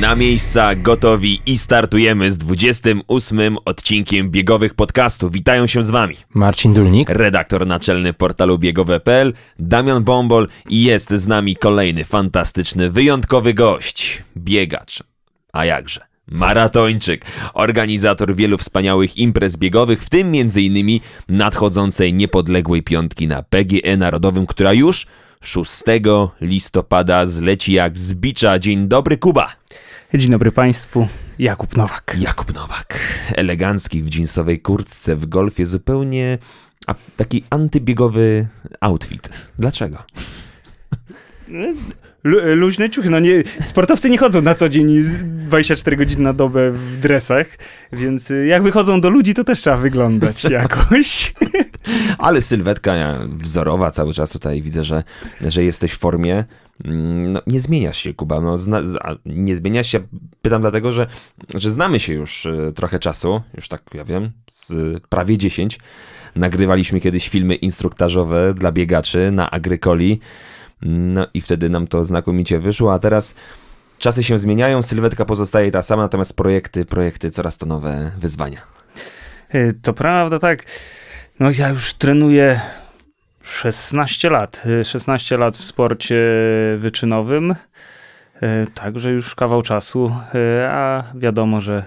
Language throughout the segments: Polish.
Na miejsca gotowi i startujemy z 28 odcinkiem biegowych podcastów. Witają się z wami Marcin Dulnik. redaktor naczelny portalu biegowe.pl, Damian Bombol i jest z nami kolejny fantastyczny, wyjątkowy gość, biegacz. A jakże? Maratończyk, organizator wielu wspaniałych imprez biegowych, w tym m.in. nadchodzącej niepodległej piątki na PGE Narodowym, która już 6 listopada zleci jak z bicza. Dzień dobry, Kuba. Dzień dobry Państwu, Jakub Nowak. Jakub Nowak, elegancki w jeansowej kurtce w golfie, zupełnie a, taki antybiegowy outfit. Dlaczego? Lu luźne ciuchy, no nie, sportowcy nie chodzą na co dzień z- 24 godziny na dobę w dresach, więc y, jak wychodzą do ludzi, to też trzeba wyglądać jakoś. Ale sylwetka wzorowa cały czas tutaj widzę, że, że jesteś w formie. Mm, No, nie zmieniasz się, Kuba. No, zna, nie zmieniasz się. Pytam dlatego, że, że znamy się już y, trochę czasu, już tak ja wiem, z prawie 10. Nagrywaliśmy kiedyś filmy instruktażowe dla biegaczy na Agrykoli. No i wtedy nam to znakomicie wyszło, a teraz czasy się zmieniają, sylwetka pozostaje ta sama, natomiast projekty, projekty, coraz to nowe wyzwania. Y, To prawda, tak. No ja już trenuję 16 lat. y, 16 lat w sporcie wyczynowym. y, Także już kawał czasu, y, a wiadomo, że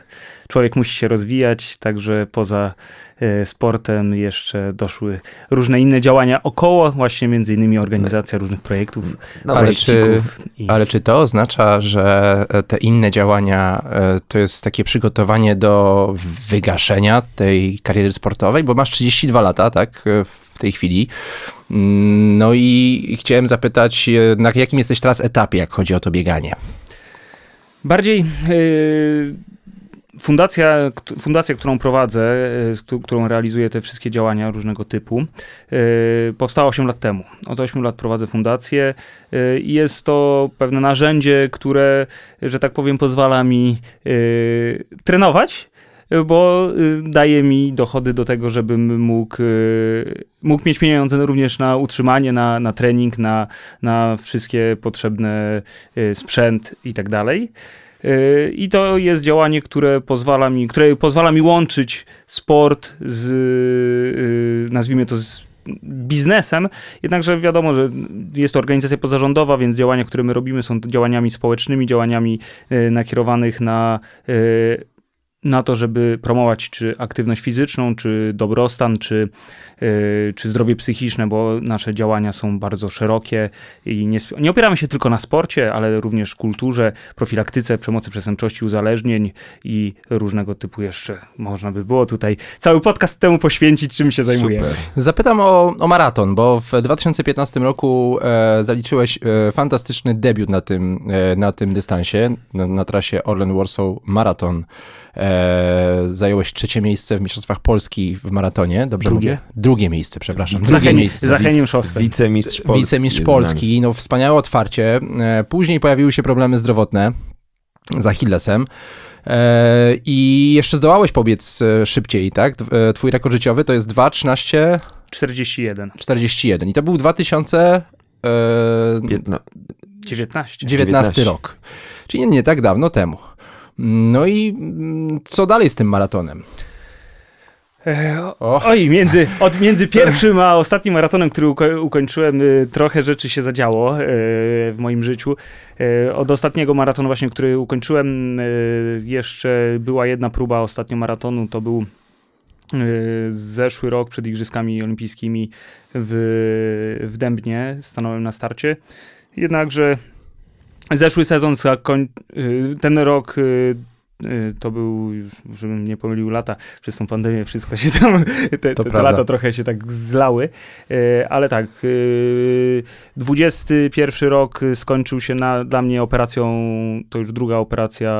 człowiek musi się rozwijać, także poza y, sportem jeszcze doszły różne inne działania około, właśnie między innymi organizacja różnych projektów. No, ale, wreszcie, czy, i- ale czy to oznacza, że e, te inne działania e, to jest takie przygotowanie do wygaszenia tej kariery sportowej? Bo masz 32 lata, tak, e, w tej chwili. Mm, No i chciałem zapytać, e, na jakim jesteś teraz etapie, jak chodzi o to bieganie? Bardziej y, fundacja, fundacja, którą prowadzę, któ- którą realizuję te wszystkie działania różnego typu, y, powstała 8 lat temu. Od 8 lat prowadzę fundację y, i jest to pewne narzędzie, które, że tak powiem, pozwala mi trenować. Bo daje mi dochody do tego, żebym mógł, mógł mieć pieniądze również na utrzymanie, na, na trening, na, na wszystkie potrzebne sprzęt i tak dalej. Y, I to jest działanie, które pozwala mi, które pozwala mi łączyć sport z, y, nazwijmy to, z biznesem, jednakże wiadomo, że jest to organizacja pozarządowa, więc działania, które my robimy są działaniami społecznymi, działaniami y, nakierowanych na, na to, żeby promować czy aktywność fizyczną, czy dobrostan, czy, y, czy zdrowie psychiczne, bo nasze działania są bardzo szerokie i nie, nie opieramy się tylko na sporcie, ale również kulturze, profilaktyce przemocy przestępczości, uzależnień i różnego typu jeszcze można by było tutaj cały podcast temu poświęcić, czym się zajmujemy. Super. Zapytam o, o maraton, bo w 2015 roku e, zaliczyłeś e, fantastyczny debiut na tym, e, na tym dystansie, na, na trasie Orlen Warsaw Marathon. E, zająłeś trzecie miejsce w Mistrzostwach Polski w maratonie, dobrze Drugie. mówię? Drugie miejsce, przepraszam. Drugie Zacheni- miejsce. Zacheniem szóstym. Wicemistrz Polski. Wicemistrz. Polski, no wspaniałe otwarcie. E, Później pojawiły się problemy zdrowotne z Achillesem. E, I jeszcze zdołałeś pobiec e, szybciej, tak? Tw- e, Twój rekord życiowy to jest 2.13 41, 41 i to był 2019 Piętno- 19. 19. rok, czyli nie tak dawno temu. No i mm, co dalej z tym maratonem? E, o-. Oj, między, od, między pierwszym a ostatnim maratonem, który uko- ukończyłem, y, trochę rzeczy się zadziało y, w moim życiu. Y, Od ostatniego maratonu właśnie, który ukończyłem, y, jeszcze była jedna próba ostatnio maratonu, to był zeszły rok przed Igrzyskami Olimpijskimi w, w Dębnie, stanąłem na starcie. Jednakże zeszły sezon, y, ten rok y, y, to był, już, żebym nie pomylił lata, przez tą pandemię wszystko się tam, te, te, te lata trochę się tak zlały, ale tak, y, 21 rok skończył się na, dla mnie operacją, to już druga operacja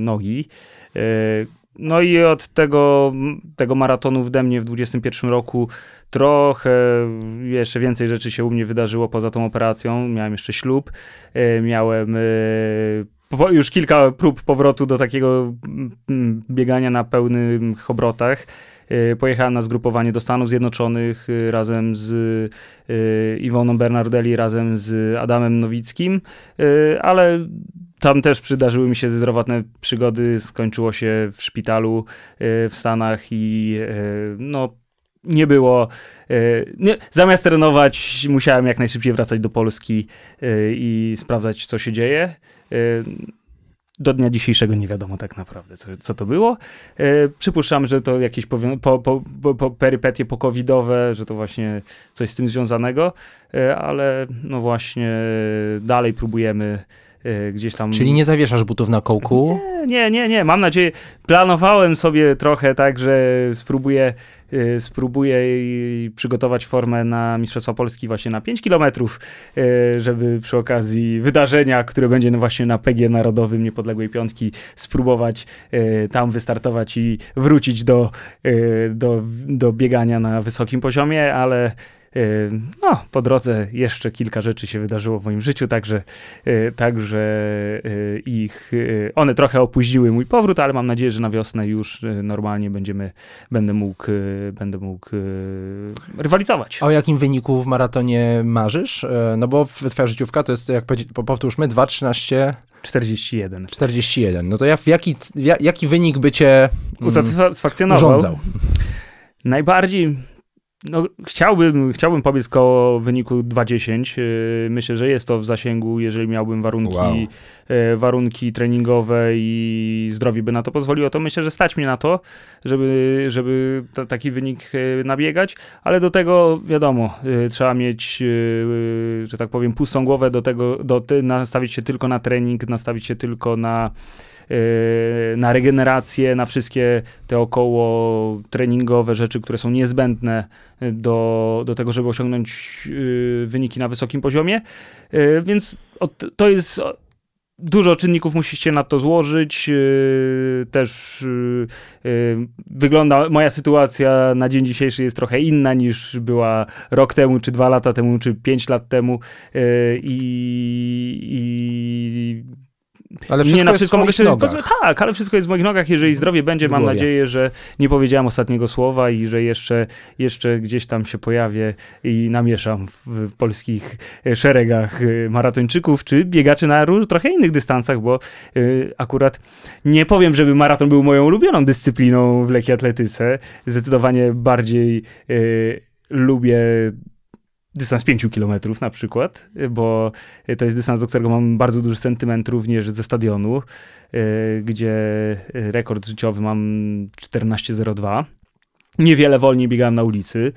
nogi. No i od tego, tego maratonu w Demnie w 21 roku trochę jeszcze więcej rzeczy się u mnie wydarzyło poza tą operacją. Miałem jeszcze ślub, e, miałem e, już kilka prób powrotu do takiego mm, biegania na pełnych obrotach. E, pojechałem na zgrupowanie do Stanów Zjednoczonych razem z Iwoną Bernardelli, razem z Adamem Nowickim, ale tam też przydarzyły mi się zdrowotne przygody. Skończyło się w szpitalu w Stanach i no nie było. E, nie, zamiast trenować, musiałem jak najszybciej wracać do Polski e, i sprawdzać, co się dzieje. E, do dnia dzisiejszego nie wiadomo tak naprawdę, co, co to było. Przypuszczam, że to jakieś po, po, po, po perypetie pokowidowe, że to właśnie coś z tym związanego, ale no właśnie dalej próbujemy gdzieś tam. Czyli nie zawieszasz butów na kołku? Nie, nie, nie, nie. Mam nadzieję, planowałem sobie trochę tak, że spróbuję Y, spróbuję przygotować formę na Mistrzostwa Polski właśnie na 5 kilometrów, y, żeby przy okazji wydarzenia, które będzie właśnie na PG Narodowym Niepodległej Piątki, spróbować y, tam wystartować i wrócić do, do, do biegania na wysokim poziomie, ale no, po drodze jeszcze kilka rzeczy się wydarzyło w moim życiu, także, y, także y, ich, y, one trochę opóźniły mój powrót, ale mam nadzieję, że na wiosnę już normalnie będziemy, będę mógł, będę mógł rywalizować. A o jakim wyniku w maratonie marzysz? No bo twoja życiówka to jest, jak powtórzmy, 2.13... 41. 41. No to ja, jaki, jaki wynik by cię mm, usatysfakcjonował? Urządzał? Najbardziej no, chciałbym, chciałbym pobiec koło wyniku 2.10. Y, myślę, że jest to w zasięgu, jeżeli miałbym warunki, wow. Y, warunki treningowe i zdrowie by na to pozwoliło, to myślę, że stać mnie na to, żeby, żeby taki wynik y, nabiegać, ale do tego wiadomo, trzeba mieć, że tak powiem, pustą głowę do tego, do, nastawić się tylko na trening, nastawić się tylko na na regenerację, na wszystkie te około treningowe rzeczy, które są niezbędne do, do tego, żeby osiągnąć yy, wyniki na wysokim poziomie. Yy, więc to jest Dużo czynników musicie na to złożyć. Też wygląda, moja sytuacja na dzień dzisiejszy jest trochę inna niż była rok temu, czy dwa lata temu, czy pięć lat temu. I, i ale wszystko nie na wszystko mogę się. Tak, ale wszystko jest w moich nogach. Jeżeli zdrowie będzie, mam nadzieję, że nie powiedziałem ostatniego słowa i że jeszcze, jeszcze gdzieś tam się pojawię i namieszam w polskich e, szeregach e, maratończyków czy biegaczy na trochę innych dystansach, bo y, akurat nie powiem, żeby maraton był moją ulubioną dyscypliną w lekkiej atletyce. Zdecydowanie bardziej lubię dystans 5 km na przykład, bo to jest dystans, do którego mam bardzo duży sentyment również ze stadionu, e, gdzie rekord życiowy mam 14.02. Niewiele wolniej biegałem na ulicy.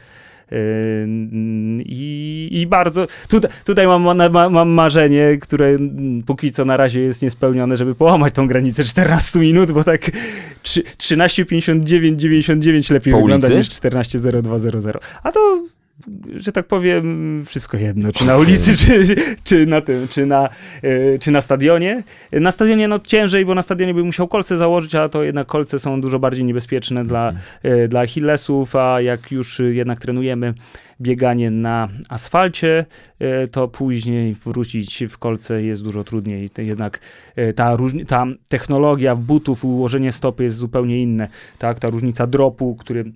I, I, bardzo. Tutaj, tutaj mam, mam, marzenie, które póki co na razie jest niespełnione, żeby połamać tą granicę 14 minut, bo tak 13,59, 99 lepiej po wygląda ulicy? niż 14,0200. A to że tak powiem, wszystko jedno, czy na ulicy, czy, czy na tym, czy na, e, czy na stadionie. Na stadionie no ciężej, bo na stadionie by musiał kolce założyć, a to jednak kolce są dużo bardziej niebezpieczne dla, mhm. dla Achillesów, a jak już jednak trenujemy bieganie na asfalcie, e, to później wrócić w kolce jest dużo trudniej. Jednak e, ta, ta technologia butów, ułożenie stopy jest zupełnie inne. Tak? Ta różnica dropu, który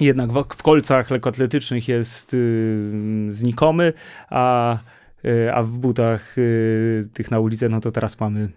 jednak w, w kolcach lekkoatletycznych jest y, znikomy, a, y, a w butach y, tych na ulicę, no to teraz mamy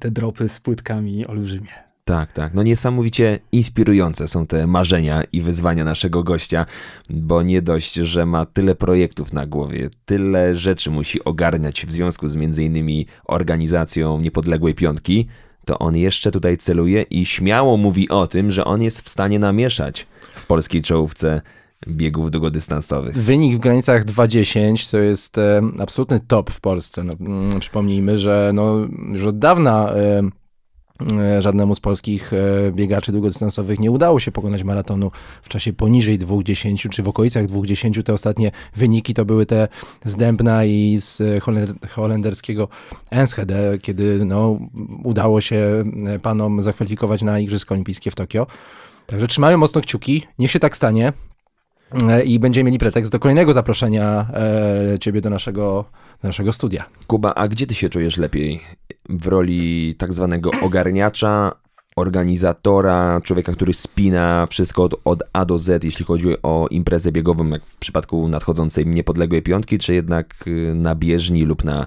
te dropy z płytkami olbrzymie. Tak, tak. No niesamowicie inspirujące są te marzenia i wyzwania naszego gościa, bo nie dość, że ma tyle projektów na głowie, tyle rzeczy musi ogarniać w związku z między innymi organizacją Niepodległej Piątki, to on jeszcze tutaj celuje i śmiało mówi o tym, że on jest w stanie namieszać polskiej czołówce biegów długodystansowych. Wynik w granicach 2.10 to jest e, absolutny top w Polsce. No, mm, przypomnijmy, że no, już od dawna e, e, żadnemu z polskich e, biegaczy długodystansowych nie udało się pokonać maratonu w czasie poniżej 2,10 czy w okolicach 2,10. Te ostatnie wyniki to były te z Dębna i z holenderskiego Enschede, kiedy no, udało się panom zakwalifikować na Igrzyska Olimpijskie w Tokio. Także trzymają mocno kciuki, niech się tak stanie i będziemy mieli pretekst do kolejnego zaproszenia e, ciebie do naszego, do naszego studia. Kuba, a gdzie ty się czujesz lepiej? W roli tak zwanego ogarniacza, organizatora, człowieka, który spina wszystko od, od, A do Z, jeśli chodzi o imprezę biegową, jak w przypadku nadchodzącej niepodległej piątki, czy jednak y, na bieżni lub na,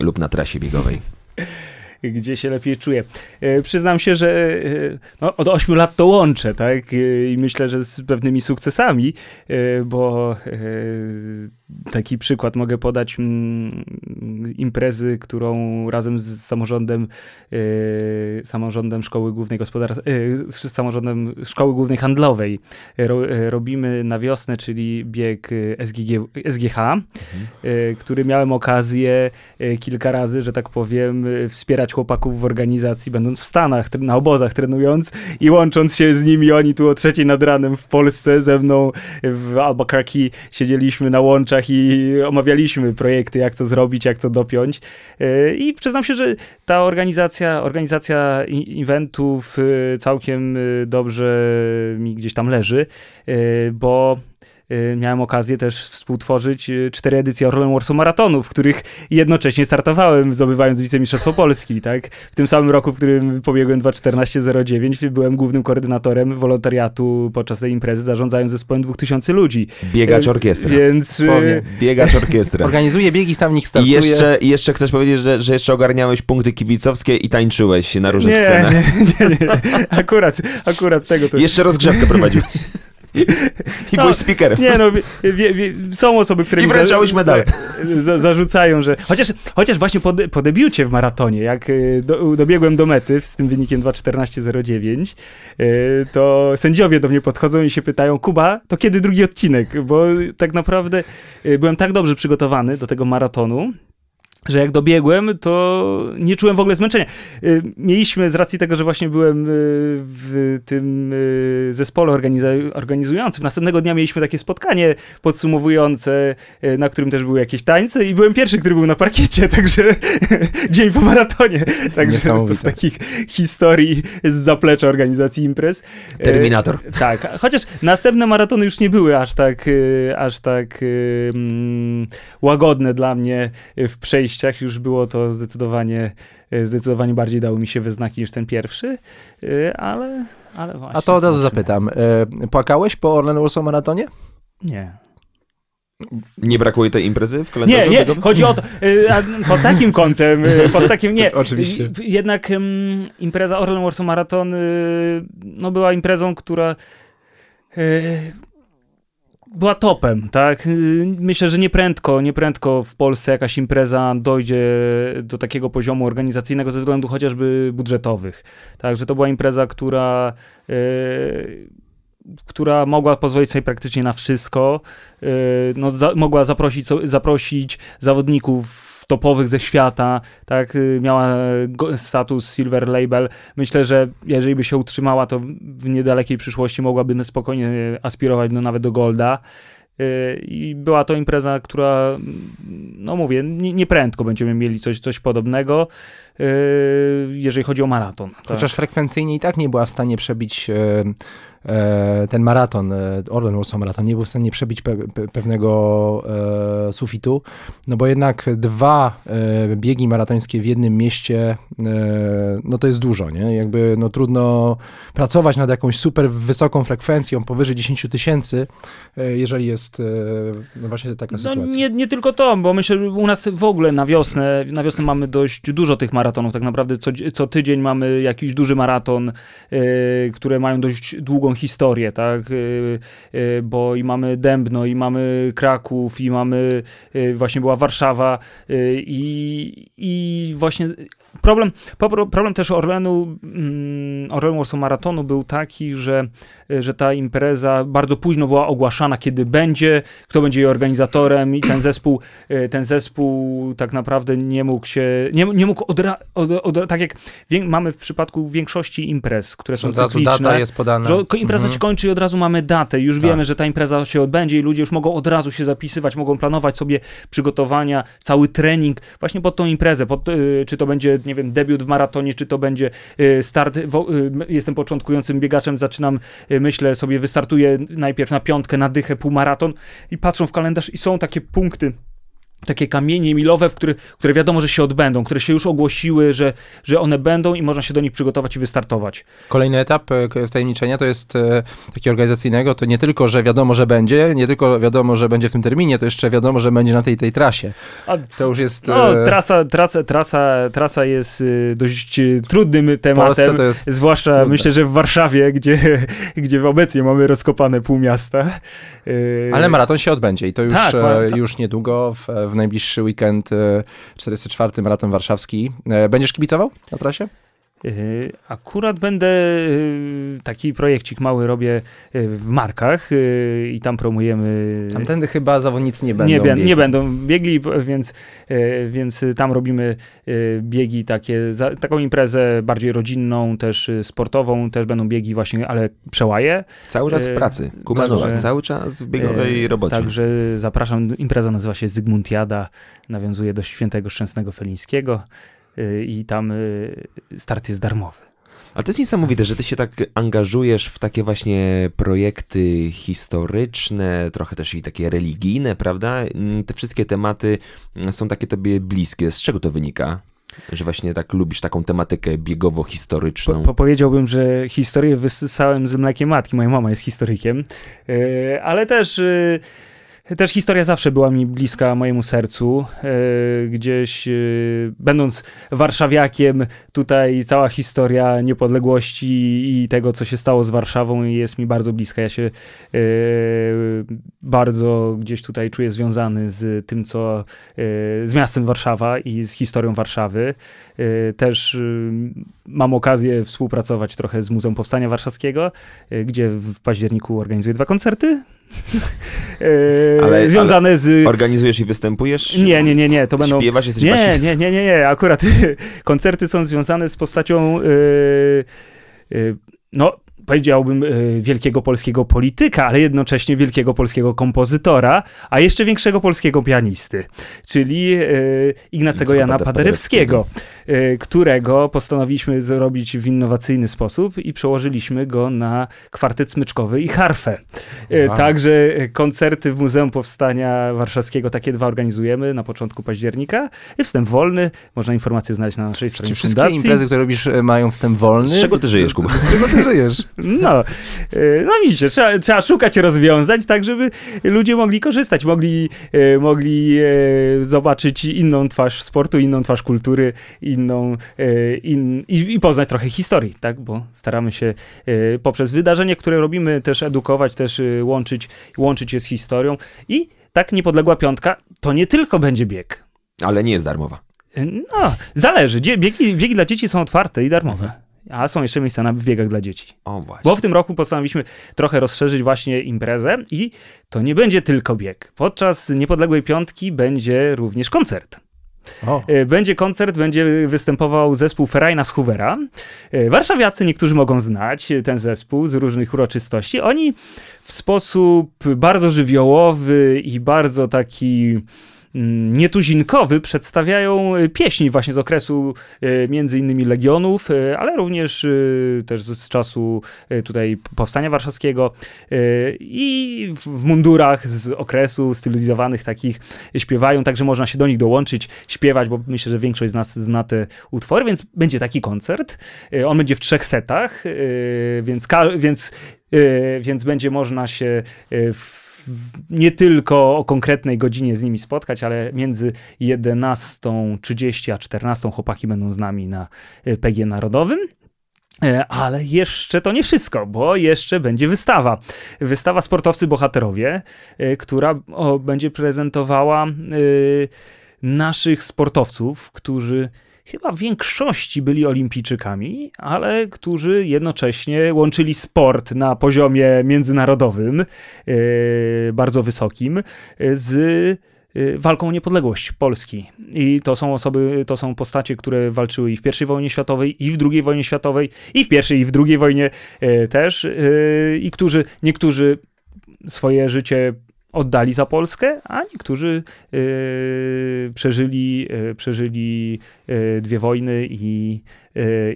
lub na trasie biegowej? gdzie się lepiej czuję. E, przyznam się, że e, no, od 8 lat to łączę, tak? E, I myślę, że z pewnymi sukcesami, bo taki przykład mogę podać mm, imprezy, którą razem z samorządem samorządem Szkoły Głównej Gospodarstwa, samorządem Szkoły Głównej Handlowej robimy na wiosnę, czyli bieg SGG, SGH, mhm. który miałem okazję kilka razy, że tak powiem, wspierać chłopaków w organizacji, będąc w Stanach, na obozach trenując i łącząc się z nimi, oni tu o trzeciej nad ranem w Polsce ze mną w Albuquerque siedzieliśmy na łączach i omawialiśmy projekty, jak to zrobić, jak to dopiąć. E, I przyznam się, że ta organizacja, organizacja eventów e, całkiem e, dobrze mi gdzieś tam leży, bo Y, miałem okazję też współtworzyć y, cztery edycje Orlen Warsaw Maratonu, w których jednocześnie startowałem, zdobywając wicemistrzostwo Polski, tak? W tym samym roku, w którym pobiegłem 2.14.09, byłem głównym koordynatorem wolontariatu podczas tej imprezy, zarządzając zespołem 2000 ludzi. Biegacz y, orkiestra. Więc... Biegacz orkiestra. Organizuje biegi, sam nich startuje. I jeszcze, i jeszcze chcesz powiedzieć, że, że jeszcze ogarniałeś punkty kibicowskie i tańczyłeś na różnych nie, scenach. Nie, nie, nie. Akurat, akurat tego to... Jeszcze rozgrzewkę prowadziłeś. I no, byłeś speakerem. Nie no, wie, wie, są osoby, które... I wręczałeś medale. Za, zarzucają, że... Chociaż, chociaż właśnie po, po debiucie w maratonie, jak y, do, dobiegłem do mety z tym wynikiem 2.14.09, y, to sędziowie do mnie podchodzą i się pytają, Kuba, to kiedy drugi odcinek? Bo tak naprawdę y, byłem tak dobrze przygotowany do tego maratonu, że jak dobiegłem, to nie czułem w ogóle zmęczenia. Y, mieliśmy, z racji tego, że właśnie byłem y, w tym y, zespole organizującym, następnego dnia mieliśmy takie spotkanie podsumowujące, na którym też były jakieś tańce i byłem pierwszy, który był na parkiecie, także dzień po maratonie. Także to z takich historii z zaplecza organizacji imprez. Terminator. Tak, chociaż następne maratony już nie były aż tak, aż tak łagodne dla mnie w przejściu przejściach już było to zdecydowanie, e, zdecydowanie bardziej dało mi się we znaki niż ten pierwszy, e, ale, ale właśnie. A to od razu zapytam. E, płakałeś po Orlen Warsaw Maratonie? Nie. Nie brakuje tej imprezy w kalendarzu? Nie, nie, chodzi o to, pod takim kątem, pod takim, nie. Oczywiście. Jednak impreza Orlen Warsaw Maraton no, była imprezą, która była topem, tak? Myślę, że nieprędko, nieprędko w Polsce jakaś impreza dojdzie do takiego poziomu organizacyjnego ze względów chociażby budżetowych. Także to była impreza, która yy, która mogła pozwolić sobie praktycznie na wszystko. Yy, no, za, mogła zaprosić, zaprosić zawodników topowych ze świata, tak, y, miała status Silver Label. Myślę, że jeżeli by się utrzymała, to w niedalekiej przyszłości mogłaby spokojnie aspirować no, nawet do Golda. Y, I była to impreza, która, no mówię, nieprędko nie będziemy mieli coś, coś podobnego, y, jeżeli chodzi o maraton. Tak? Chociaż frekwencyjnie i tak nie była w stanie przebić E, ten maraton, e, Orlen Warsaw Maraton, nie był w stanie przebić pe pewnego e, sufitu, no bo jednak dwa e, biegi maratońskie w jednym mieście, e, no to jest dużo, nie? Jakby no trudno pracować nad jakąś super wysoką frekwencją powyżej 10 tysięcy, e, jeżeli jest no właśnie taka no sytuacja. Nie, nie tylko to, bo myślę, że u nas w ogóle na wiosnę, na wiosnę mamy dość dużo tych maratonów, tak naprawdę co, co tydzień mamy jakiś duży maraton, które mają dość długą historię, tak? Y, y, bo i mamy Dębno, i mamy Kraków, i mamy, y, właśnie była Warszawa i, i właśnie problem, problem też Orlenu, mm, Orlenu Warsaw Maratonu był taki, że, że ta impreza bardzo późno była ogłaszana, kiedy będzie, kto będzie jej organizatorem i ten zespół, e, ten zespół tak naprawdę nie mógł się, nie, nie mógł od, od, od, tak jak wie, mamy w przypadku większości imprez, które są Od razu cykliczne, data jest podana. że impreza Mhm. się kończy i od razu mamy datę. Już Tak. wiemy, że ta impreza się odbędzie i ludzie już mogą od razu się zapisywać, mogą planować sobie przygotowania, cały trening właśnie pod tą imprezę. Pod, y, czy to będzie, nie wiem, debiut w maratonie, czy to będzie y, start. Y, jestem początkującym biegaczem, zaczynam, y, myślę sobie, wystartuję najpierw na piątkę, na dychę, półmaraton i patrzą w kalendarz i są takie punkty. Takie kamienie milowe, w które, które wiadomo, że się odbędą, które się już ogłosiły, że, że one będą i można się do nich przygotować i wystartować. Kolejny etap e, tajemniczenia to jest e, taki organizacyjnego, to nie tylko, że wiadomo, że będzie, nie tylko wiadomo, że będzie w tym terminie, to jeszcze wiadomo, że będzie na tej tej trasie. A To już jest... No, e, trasa, trasa, trasa, trasa jest dość trudnym tematem. Zwłaszcza trudne. myślę, że w Warszawie, gdzie, gdzie obecnie mamy rozkopane pół miasta. Ale maraton się odbędzie i to już, tak. już niedługo, w, w najbliższy weekend, e, 44. maraton warszawski. E, Będziesz kibicował na trasie? Y, Akurat będę y, taki projekcik mały robię y, w markach i tam promujemy. Tamtędy chyba zawodnicy nie będą nie, biegli. nie będą biegli, więc, więc tam robimy biegi takie, za, taką imprezę bardziej rodzinną, też sportową, też będą biegi właśnie, ale przełaje. Cały czas w pracy. Kuba Nowak, cały czas w biegowej robocie. Także zapraszam. Impreza nazywa się Zygmuntiada. Nawiązuje do świętego Szczęsnego Felińskiego. E, I tam e, start jest darmowy. Ale to jest niesamowite, że ty się tak angażujesz w takie właśnie projekty historyczne, trochę też i takie religijne, prawda? Mm, Te wszystkie tematy mm, są takie tobie bliskie. Z czego to wynika? Że właśnie tak lubisz taką tematykę biegowo-historyczną. po, powiedziałbym, że historię wysysałem z mlekiem matki. Moja mama jest historykiem, e, ale też. Też historia zawsze była mi bliska mojemu sercu. E, Gdzieś e, będąc warszawiakiem, tutaj cała historia niepodległości i tego, co się stało z Warszawą, jest mi bardzo bliska. Ja się e, bardzo gdzieś tutaj czuję związany z tym, co z miastem Warszawa i z historią Warszawy. Też mam okazję współpracować trochę z Muzeum Powstania Warszawskiego, y, gdzie w październiku organizuję dwa koncerty. E, Ale- związane z. Organizujesz i występujesz? Nie, nie, nie, nie. To będą. Śpiewasz, jesteś Nie, basistą? nie, nie, nie, nie. Akurat koncerty są związane z postacią. Yy, yy, no. Powiedziałbym yy, wielkiego polskiego polityka, ale jednocześnie wielkiego polskiego kompozytora, a jeszcze większego polskiego pianisty, czyli Ignacego Jana Pade- Paderewskiego, yy, którego postanowiliśmy zrobić w innowacyjny sposób i przełożyliśmy go na kwartet smyczkowy i harfę. Yy, Wow. Także koncerty w Muzeum Powstania Warszawskiego, takie dwa organizujemy na początku października. Wstęp wolny, można informacje znaleźć na naszej Czy stronie wszystkie fundacji. imprezy, które robisz, e, mają wstęp wolny? Z czego ty żyjesz, Kuba? Z czego ty żyjesz? No, no widzicie, trzeba, trzeba szukać rozwiązań, tak żeby ludzie mogli korzystać, mogli, mogli zobaczyć inną twarz sportu, inną twarz kultury, inną yy, in, i, i poznać trochę historii, tak, bo staramy się yy, poprzez wydarzenie, które robimy, też edukować, też yy, łączyć, łączyć je z historią i tak niepodległa piątka to nie tylko będzie bieg. Ale nie jest darmowa. No, zależy. Biegi, biegi dla dzieci są otwarte i darmowe. A są jeszcze miejsca na biegach dla dzieci. O właśnie. Bo w tym roku postanowiliśmy trochę rozszerzyć właśnie imprezę i to nie będzie tylko bieg. Podczas Niepodległej Piątki będzie również koncert. O, E, Będzie koncert, będzie występował zespół Ferajna z Hoovera. E, Warszawiacy niektórzy mogą znać ten zespół z różnych uroczystości. Oni w sposób bardzo żywiołowy i bardzo taki nietuzinkowy przedstawiają e, pieśni właśnie z okresu e, między innymi Legionów, e, ale również też z czasu tutaj Powstania Warszawskiego i w mundurach z okresu stylizowanych takich śpiewają, także można się do nich dołączyć, śpiewać, bo myślę, że większość z nas zna te utwory, więc będzie taki koncert. On będzie w trzech setach, więc, więc, więc będzie można się w- nie tylko o konkretnej godzinie z nimi spotkać, ale między 11.30 a 14 chłopaki będą z nami na e, PG Narodowym. E, Ale jeszcze to nie wszystko, bo jeszcze będzie wystawa. Wystawa Sportowcy Bohaterowie, e, która będzie prezentowała naszych sportowców, którzy chyba w większości byli olimpijczykami, ale którzy jednocześnie łączyli sport na poziomie międzynarodowym, bardzo wysokim, z Y, walką o niepodległość Polski. I to są osoby, to są postacie, które walczyły i w I wojnie światowej, i w II wojnie światowej, i w I, i w II wojnie też, i którzy, niektórzy swoje życie oddali za Polskę, a niektórzy przeżyli, przeżyli dwie wojny i,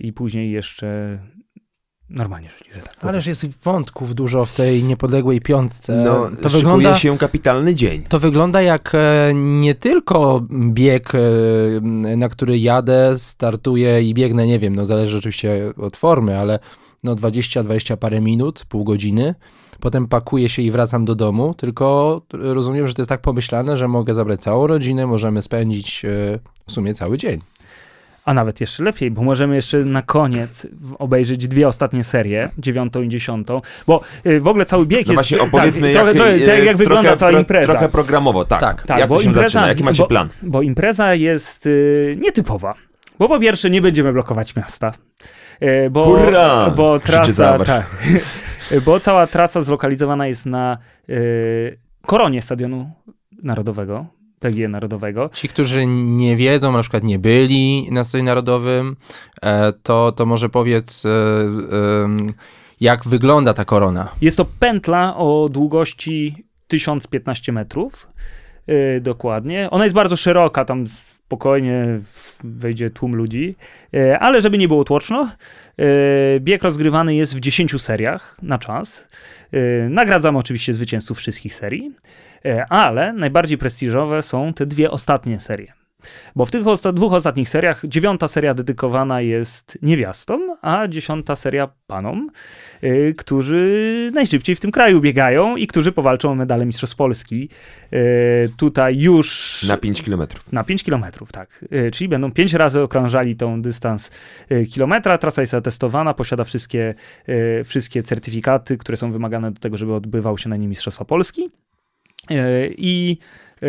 i później jeszcze normalnie żyli, że tak. Ależ jest wątków dużo w tej niepodległej piątce. No, to wygląda się kapitalny dzień. To wygląda jak e, nie tylko bieg, e, na który jadę, startuję i biegnę, nie wiem, no zależy oczywiście od formy, ale no 20-20 parę minut, pół godziny. Potem pakuję się i wracam do domu, tylko rozumiem, że to jest tak pomyślane, że mogę zabrać całą rodzinę, możemy spędzić e, w sumie cały dzień a nawet jeszcze lepiej, bo możemy jeszcze na koniec obejrzeć dwie ostatnie serie, dziewiątą i dziesiątą, bo y, w ogóle cały bieg no jest... właśnie opowiedzmy, tak, jak, trochę, trochę, jak wygląda trochę, cała impreza. Trochę programowo, tak. tak, tak jak bo impreza, zaczyna? Jaki macie bo, plan? Bo impreza jest y, nietypowa, bo po pierwsze nie będziemy blokować miasta, y, bo, Hurra! bo trasa... Tak, bo cała trasa zlokalizowana jest na y, koronie Stadionu Narodowego, PG Narodowego. Ci, którzy nie wiedzą, na przykład nie byli na Stadionie Narodowym, e, to, to może powiedz, e, jak wygląda ta korona? Jest to pętla o długości 1015 metrów. E, dokładnie. Ona jest bardzo szeroka, tam spokojnie wejdzie tłum ludzi, ale żeby nie było tłoczno, bieg rozgrywany jest w 10 seriach na czas. Nagradzamy oczywiście zwycięzców wszystkich serii. E, ale najbardziej prestiżowe są te dwie ostatnie serie. Bo w tych osta dwóch ostatnich seriach dziewiąta seria dedykowana jest niewiastom, a dziesiąta seria panom, yy, którzy najszybciej w tym kraju biegają i którzy powalczą o medale Mistrzostw Polski. Yy, tutaj już... Na 5 kilometrów. Na 5 kilometrów, tak. Yy, czyli będą pięć razy okrążali tą dystans kilometra. Trasa jest atestowana, posiada wszystkie, wszystkie certyfikaty, które są wymagane do tego, żeby odbywał się na niej Mistrzostwa Polski. E, I e,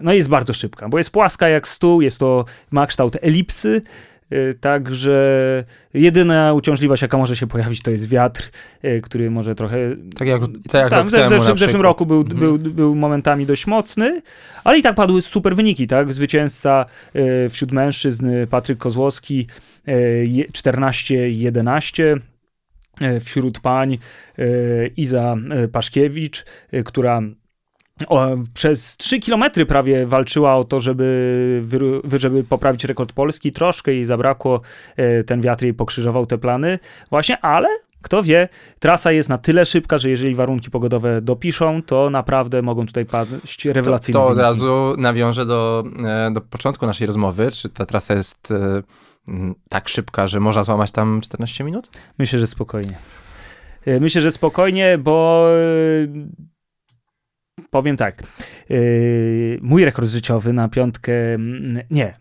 no jest bardzo szybka, bo jest płaska jak stół, jest to, ma kształt elipsy, e, Także jedyna uciążliwość, jaka może się pojawić, to jest wiatr, który może trochę. Tak jak, tak jak tam, w, zeszłym, w zeszłym roku był, mhm. był, był momentami dość mocny, ale i tak padły super wyniki, tak? Zwycięzca wśród mężczyzn Patryk Kozłowski 14-11. Wśród pań Iza Paszkiewicz, która o, przez 3 kilometry prawie walczyła o to, żeby, żeby poprawić rekord Polski. Troszkę jej zabrakło, e, ten wiatr jej pokrzyżował te plany właśnie, ale kto wie, trasa jest na tyle szybka, że jeżeli warunki pogodowe dopiszą, to naprawdę mogą tutaj paść rewelacyjne To, to od razu nawiążę do, e, do początku naszej rozmowy. Czy ta trasa jest e, tak szybka, że można złamać tam 14 minut? Myślę, że spokojnie. Myślę, że spokojnie, bo powiem tak. Yy, mój rekord życiowy na piątkę, mm, nie,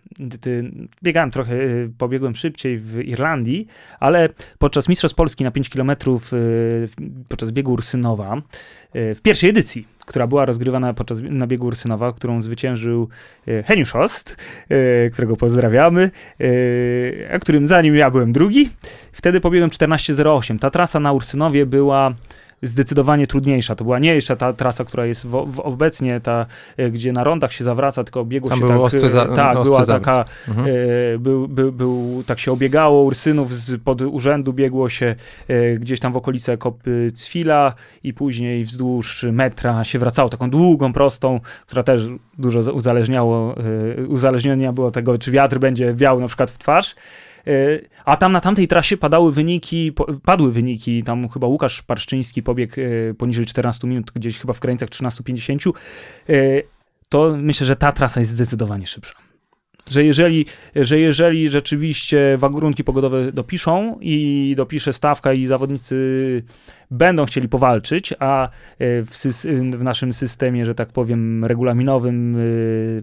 biegałem trochę, yy, pobiegłem szybciej w Irlandii, ale podczas Mistrzostw Polski na 5 km yy, podczas biegu Ursynowa, w pierwszej edycji, która była rozgrywana podczas na biegu Ursynowa, którą zwyciężył Heniusz Ost, którego pozdrawiamy, a którym zanim ja byłem drugi, wtedy pobiegłem 14.08. Ta trasa na Ursynowie była zdecydowanie trudniejsza. To była nie jeszcze ta trasa, która jest w, w obecnie, ta, e, gdzie na rondach się zawraca, tylko biegło Tam się tak... Ostry za, tak, ostry była taka... Mhm. E, był, był, był, tak się obiegało Ursynów, z, pod urzędu biegło się e, gdzieś tam w okolice kopy Cwila i później wzdłuż metra się wracało taką długą, prostą, która też dużo uzależniało, e, uzależnienia było tego, czy wiatr będzie wiał na przykład w twarz. E, a tam na tamtej trasie padały wyniki, padły wyniki, tam chyba Łukasz Parszczyński pobiegł e, poniżej 14 minut, gdzieś chyba w granicach 13-50, e, to myślę, że ta trasa jest zdecydowanie szybsza. Że jeżeli, że jeżeli rzeczywiście warunki pogodowe dopiszą i dopisze stawka i zawodnicy będą chcieli powalczyć, a e, w, w, naszym systemie, że tak powiem, regulaminowym e,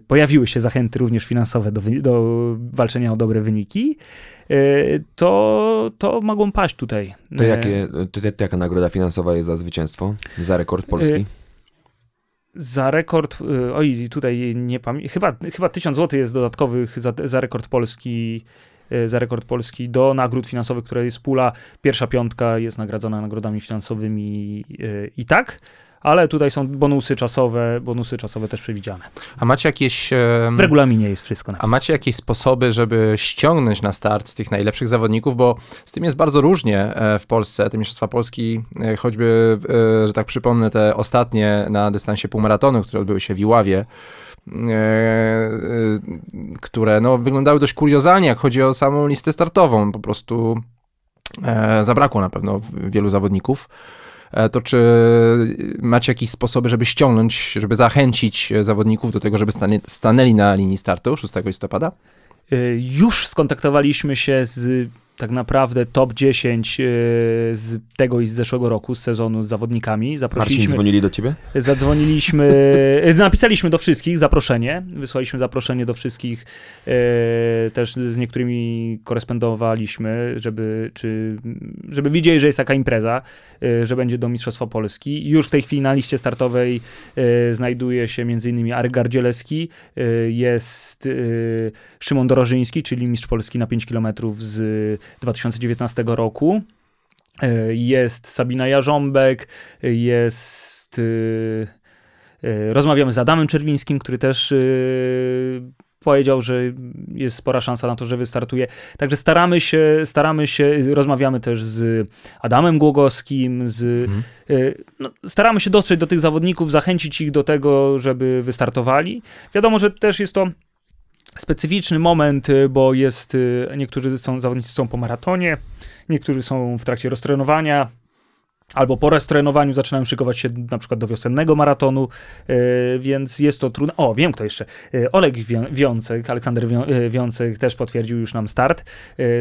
pojawiły się zachęty również finansowe do, do walczenia o dobre wyniki, e, to, to mogą paść tutaj. To, jakie, to, to jaka nagroda finansowa jest za zwycięstwo, za rekord polski? Za rekord, y, oj, tutaj nie pamiętam, chyba, chyba 1000 zł jest dodatkowych za, za rekord polski y, za rekord polski do nagród finansowych, które jest pula. Pierwsza piątka jest nagradzana nagrodami finansowymi y, i tak, ale tutaj są bonusy czasowe, bonusy czasowe też przewidziane. A macie jakieś... W regulaminie jest wszystko napisane. A macie jakieś sposoby, żeby ściągnąć na start tych najlepszych zawodników, bo z tym jest bardzo różnie e, w Polsce. Te Mistrzostwa Polski, e, choćby, e, że tak przypomnę, te ostatnie na dystansie półmaratonu, które odbyły się w Iławie, które no, wyglądały dość kuriozalnie, jak chodzi o samą listę startową. Po prostu zabrakło na pewno wielu zawodników. E, to czy macie jakieś sposoby, żeby ściągnąć, żeby zachęcić zawodników do tego, żeby stanęli na linii startu 6 listopada? E, już skontaktowaliśmy się z tak naprawdę top 10 e, z tego i z zeszłego roku, z sezonu z zawodnikami. Zaprosiliśmy, Marcin, dzwonili do ciebie? Zadzwoniliśmy, e, napisaliśmy do wszystkich zaproszenie, wysłaliśmy zaproszenie do wszystkich, e, też z niektórymi korespondowaliśmy, żeby, czy, żeby widzieli, że jest taka impreza, że będzie do Mistrzostwa Polski. Już w tej chwili na liście startowej znajduje się m.in. Arek Gardzielewski, jest Szymon Dorożyński, czyli mistrz Polski na 5 km z 2019 roku. E, jest Sabina Jarząbek, jest. E, e, rozmawiamy z Adamem Czerwińskim, który też powiedział, że jest spora szansa na to, że wystartuje. Także staramy się, staramy się, rozmawiamy też z Adamem Głogowskim, z, mhm. no, staramy się dotrzeć do tych zawodników, zachęcić ich do tego, żeby wystartowali. Wiadomo, że też jest to specyficzny moment, y, bo jest, y, niektórzy są, zawodnicy są po maratonie, niektórzy są w trakcie roztrenowania, albo po restrenowaniu zaczynają szykować się na przykład do wiosennego maratonu, yy, więc jest to trudne. O, wiem kto jeszcze. Yy, Oleg Wiącek, Aleksander yy, Wiącek też potwierdził już nam start,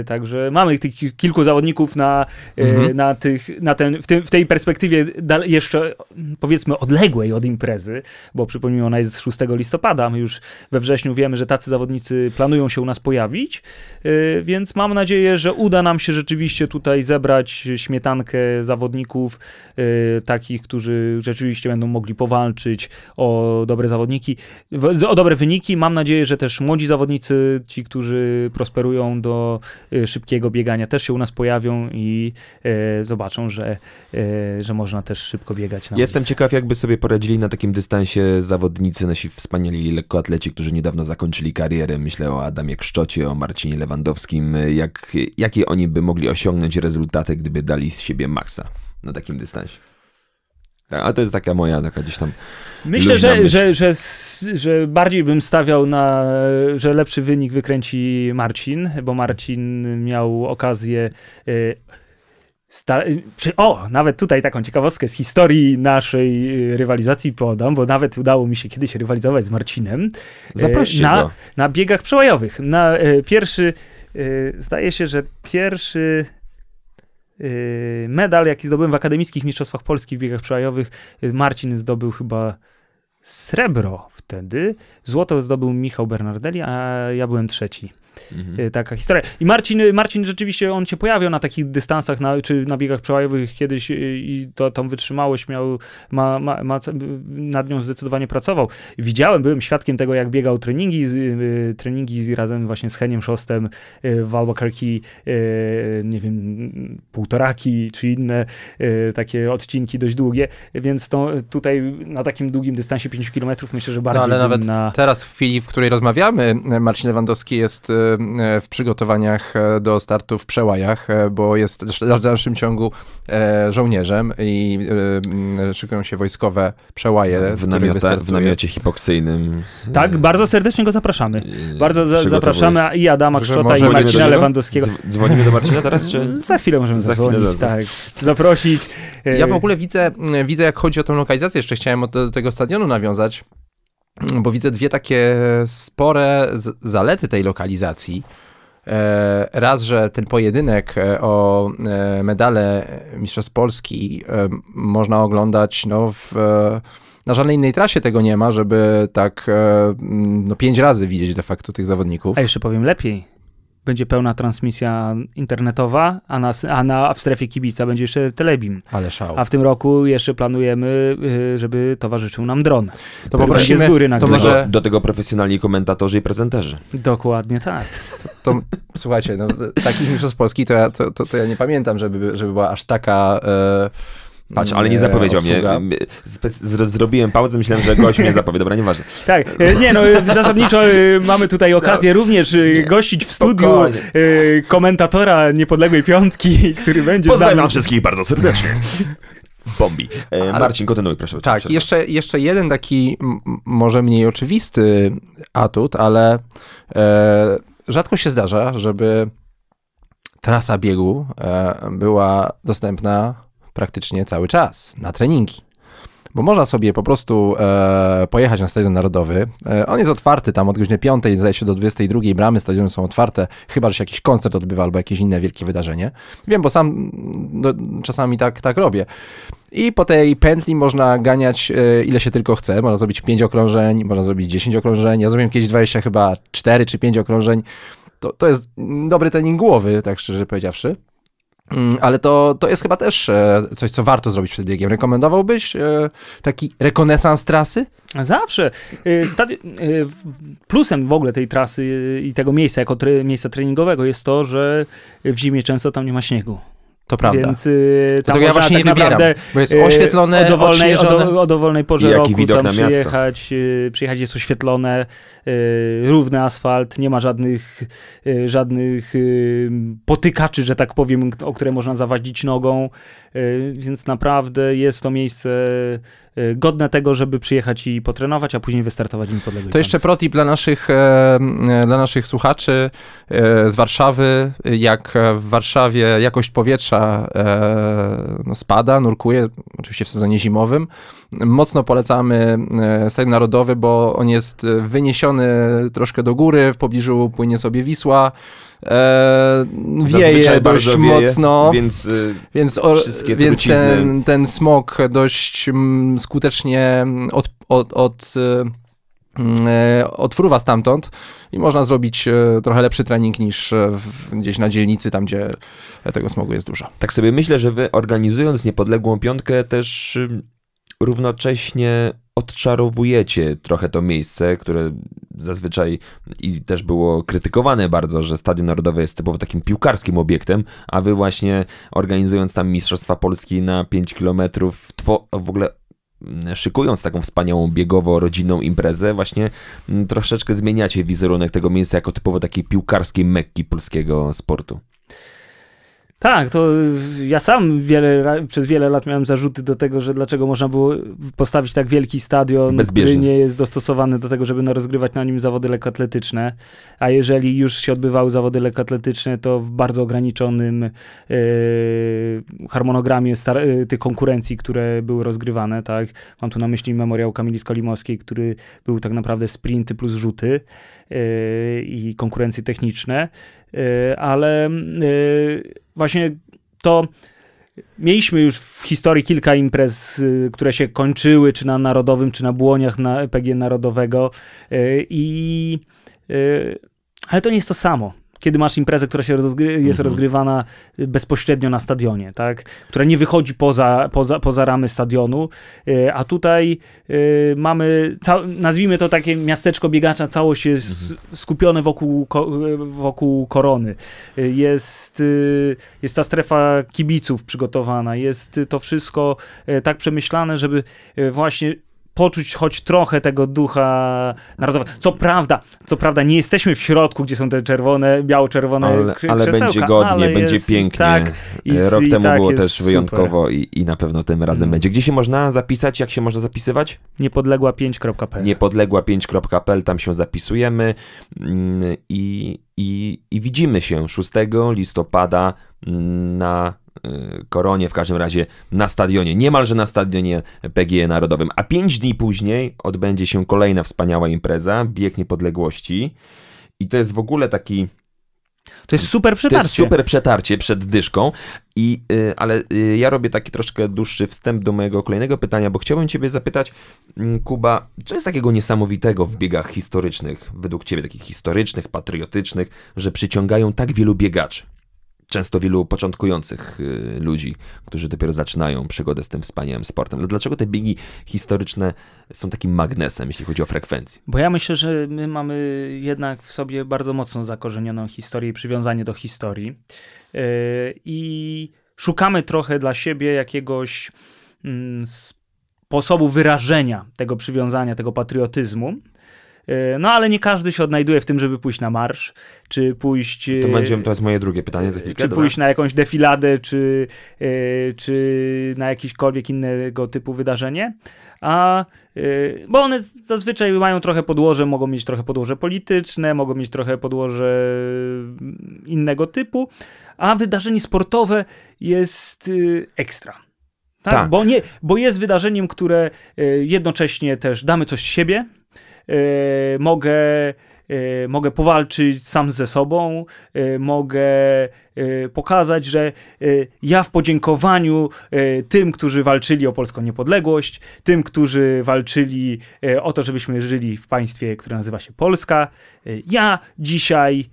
także mamy tych kilku zawodników na, mhm. na, tych, na ten, w, tym, w tej perspektywie jeszcze powiedzmy odległej od imprezy, bo przypomnijmy, ona jest z 6 listopada, my już we wrześniu wiemy, że tacy zawodnicy planują się u nas pojawić, więc mam nadzieję, że uda nam się rzeczywiście tutaj zebrać śmietankę zawodników, zawodników, y, takich, którzy rzeczywiście będą mogli powalczyć o dobre zawodniki, o dobre wyniki. Mam nadzieję, że też młodzi zawodnicy, ci, którzy prosperują do y, szybkiego biegania, też się u nas pojawią i y, zobaczą, że, że można też szybko biegać. Jestem ciekaw, jakby sobie poradzili na takim dystansie zawodnicy, nasi wspaniali lekkoatleci, którzy niedawno zakończyli karierę. Myślę o Adamie Kszczocie, o Marcinie Lewandowskim. Jak, jakie oni by mogli osiągnąć rezultaty, gdyby dali z siebie maksa? Na takim dystansie. Tak, ale to jest taka moja, taka gdzieś tam. Myślę, że, myśl. że, że, że bardziej bym stawiał na, że lepszy wynik wykręci Marcin, bo Marcin miał okazję. Y, o, nawet tutaj taką ciekawostkę z historii naszej y, rywalizacji podam, bo nawet udało mi się kiedyś rywalizować z Marcinem. Y, Zaproście na, go. na biegach przełajowych. Na pierwszy, zdaje się, że pierwszy medal, jaki zdobyłem w akademickich mistrzostwach Polski w biegach przełajowych, yy, Marcin zdobył chyba srebro wtedy. Złoto zdobył Michał Bernardelli, a ja byłem trzeci. Mhm. Y, taka historia. I Marcin, Marcin rzeczywiście, on się pojawiał na takich dystansach, na, czy na biegach przełajowych kiedyś y, i to, tą wytrzymałość miał, ma, ma, ma, nad nią zdecydowanie pracował. Widziałem, byłem świadkiem tego, jak biegał treningi, y, treningi razem właśnie z Heniem Szostem w Albuquerque, nie wiem, półtoraki, czy inne takie odcinki dość długie, więc to, tutaj na takim długim dystansie 5 km myślę, że bardziej no, ale nawet na... teraz w chwili, w której rozmawiamy, Marcin Lewandowski jest w przygotowaniach e, do startu w przełajach, e, bo jest w dalszym ciągu e, żołnierzem i szykują się wojskowe przełaje. W, namiota, w namiocie hipoksyjnym. Tak, bardzo serdecznie go zapraszamy. Bardzo za, zapraszamy i Adama Krzota i Marcina Lewandowskiego. Dzwonimy do Marcina teraz, czy? Za chwilę możemy za zadzwonić, chwilę, tak. Zaprosić. Ja w ogóle widzę, widzę, jak chodzi o tę lokalizację, jeszcze chciałem do tego stadionu nawiązać bo widzę dwie takie spore zalety tej lokalizacji. E, raz, że ten pojedynek e, o e, medale Mistrzostw Polski można oglądać no, w, na żadnej innej trasie tego nie ma, żeby tak no, pięć razy widzieć de facto tych zawodników. A jeszcze powiem lepiej. Będzie pełna transmisja internetowa, a, na, a, na, a w strefie kibica będzie jeszcze telebim. Ale szał. A w tym roku jeszcze planujemy, y, żeby towarzyszył nam dron. To poprosimy, z góry to nagrywał. może, Do tego profesjonalni komentatorzy i prezenterzy. Dokładnie tak. to, słuchajcie, no, takich mistrzostw Polski to ja, to, to, to ja nie pamiętam, żeby, żeby była aż taka... E, Patrz, ale nie zapowiedział obsługa. mnie. Zrobiłem pauzę, myślałem, że gość mnie zapowie. Dobra, nieważne. Tak, e, nie no, e, zasadniczo e, mamy tutaj okazję również e, gościć w studiu spokojnie. komentatora Niepodległej Piątki, który będzie z Pozdrawiam nami. wszystkich bardzo serdecznie. Bombi. E, Marcin, kontynuuj, proszę. Tak, proszę. jeszcze, jeszcze jeden taki może mniej oczywisty atut, ale e, rzadko się zdarza, żeby trasa biegu e, była dostępna praktycznie cały czas na treningi. Bo można sobie po prostu e, pojechać na Stadion Narodowy. E, on jest otwarty tam od godziny 5, zdaje się do 22, bramy stadionu są otwarte, chyba że się jakiś koncert odbywa albo jakieś inne wielkie wydarzenie. Wiem, bo sam no, czasami tak, tak robię. I po tej pętli można ganiać e, ile się tylko chce. Można zrobić 5 okrążeń, można zrobić 10 okrążeń. Ja zrobiłem kiedyś 20 chyba 4 czy 5 okrążeń. To, to jest dobry trening głowy, tak szczerze powiedziawszy. Mm, Ale to, to jest chyba też e, coś, co warto zrobić przed biegiem. Rekomendowałbyś e, taki rekonesans trasy? Zawsze. W- plusem w ogóle tej trasy i tego miejsca jako tre- miejsca treningowego jest to, że w zimie często tam nie ma śniegu. To prawda. Więc y, tam ja właśnie tak nie wybieram, naprawdę, bo jest y, oświetlone, o dowolnej, o, o dowolnej porze roku widok tam na miasto. przyjechać, y, przyjechać jest oświetlone, y, równy asfalt, nie ma żadnych, y, żadnych y, potykaczy, że tak powiem, o które można zawadzić nogą, więc naprawdę jest to miejsce y, godne tego, żeby przyjechać i potrenować, a później wystartować w niepodległej To jeszcze protip dla naszych, e, e, dla naszych słuchaczy e, z Warszawy. Jak w Warszawie jakość powietrza no, spada, nurkuje, oczywiście w sezonie zimowym, mocno polecamy e, Stadion Narodowy, bo on jest wyniesiony troszkę do góry, w pobliżu płynie sobie Wisła. E, wieje dość wieje, mocno. Więc y, Więc, o, więc ten, ten smog dość skutecznie od, od, od, e, odfruwa stamtąd i można zrobić e, trochę lepszy trening niż e, gdzieś na dzielnicy, tam gdzie tego smogu jest dużo. tak sobie myślę, że wy organizując niepodległą piątkę też równocześnie odczarowujecie trochę to miejsce, które zazwyczaj i też było krytykowane bardzo, że Stadion Narodowe jest typowo takim piłkarskim obiektem, a wy właśnie organizując tam Mistrzostwa Polski na 5 kilometrów, two- w ogóle mm, szykując taką wspaniałą biegowo-rodzinną imprezę, właśnie mm, troszeczkę zmieniacie wizerunek tego miejsca jako typowo takiej piłkarskiej mekki polskiego sportu. Tak, to ja sam wiele, przez wiele lat miałem zarzuty do tego, że dlaczego można było postawić tak wielki stadion, Bezbieżny. który nie jest dostosowany do tego, żeby rozgrywać na nim zawody lekkoatletyczne, a jeżeli już się odbywały zawody lekkoatletyczne, to w bardzo ograniczonym e, harmonogramie star- e, tych konkurencji, które były rozgrywane, tak. Mam tu na myśli memoriał Kamili Skolimowskiej, który był tak naprawdę sprinty plus rzuty e, i konkurencje techniczne, e, ale e, właśnie to mieliśmy już w historii kilka imprez, y, które się kończyły, czy na Narodowym, czy na Błoniach na PG Narodowego y, i y, ale to nie jest to samo. Kiedy masz imprezę, która się rozgry- jest Mhm. rozgrywana y, bezpośrednio na stadionie, tak? która nie wychodzi poza, poza, poza ramy stadionu, y, a tutaj y, mamy, nazwijmy to takie miasteczko biegacza, całość jest skupione wokół, ko- wokół korony. Y, Jest, y, jest ta strefa kibiców przygotowana, jest y, to wszystko y, tak przemyślane, żeby y, właśnie poczuć choć trochę tego ducha narodowego. Co prawda, co prawda nie jesteśmy w środku, gdzie są te czerwone, biało-czerwone Ale, ale będzie godnie, ale będzie jest, pięknie. Tak, i- E, Rok i temu tak było też super. wyjątkowo i, i na pewno tym razem będzie. Gdzie się można zapisać? Jak się można zapisywać? Niepodległa5.pl Niepodległa5.pl, tam się zapisujemy mm, i, i, i widzimy się 6 listopada mm, na Koronie, w każdym razie na stadionie, niemalże na stadionie PGE Narodowym. A pięć dni później odbędzie się kolejna wspaniała impreza, Bieg Niepodległości. I to jest w ogóle taki To jest super To przetarcie. jest super przetarcie przed dyszką, i, y, ale y, ja robię taki troszkę dłuższy wstęp do mojego kolejnego pytania, bo chciałbym ciebie zapytać, mm, Kuba, co jest takiego niesamowitego w biegach historycznych, według ciebie takich historycznych, patriotycznych, że przyciągają tak wielu biegaczy? Często wielu początkujących y, ludzi, którzy dopiero zaczynają przygodę z tym wspaniałym sportem. Dlaczego te biegi historyczne są takim magnesem, jeśli chodzi o frekwencję? Bo ja myślę, że my mamy jednak w sobie bardzo mocno zakorzenioną historię i przywiązanie do historii. Yy, I szukamy trochę dla siebie jakiegoś mm, sposobu wyrażenia tego przywiązania, tego patriotyzmu. Yy, No ale nie każdy się odnajduje w tym, żeby pójść na marsz, czy pójść... To, yy, będzie, to jest moje drugie pytanie za chwilkę. czy dobra? pójść na jakąś defiladę, czy, czy na jakiekolwiek innego typu wydarzenie. A, bo one zazwyczaj mają trochę podłoże, mogą mieć trochę podłoże polityczne, mogą mieć trochę podłoże mm, innego typu, a wydarzenie sportowe jest yy, ekstra. Tak? Tak. Bo, nie, bo jest wydarzeniem, które jednocześnie też damy coś z siebie, mogę, yy, mogę powalczyć sam ze sobą, yy, mogę pokazać, że ja w podziękowaniu tym, którzy walczyli o polską niepodległość, tym, którzy walczyli o to, żebyśmy żyli w państwie, które nazywa się Polska, ja dzisiaj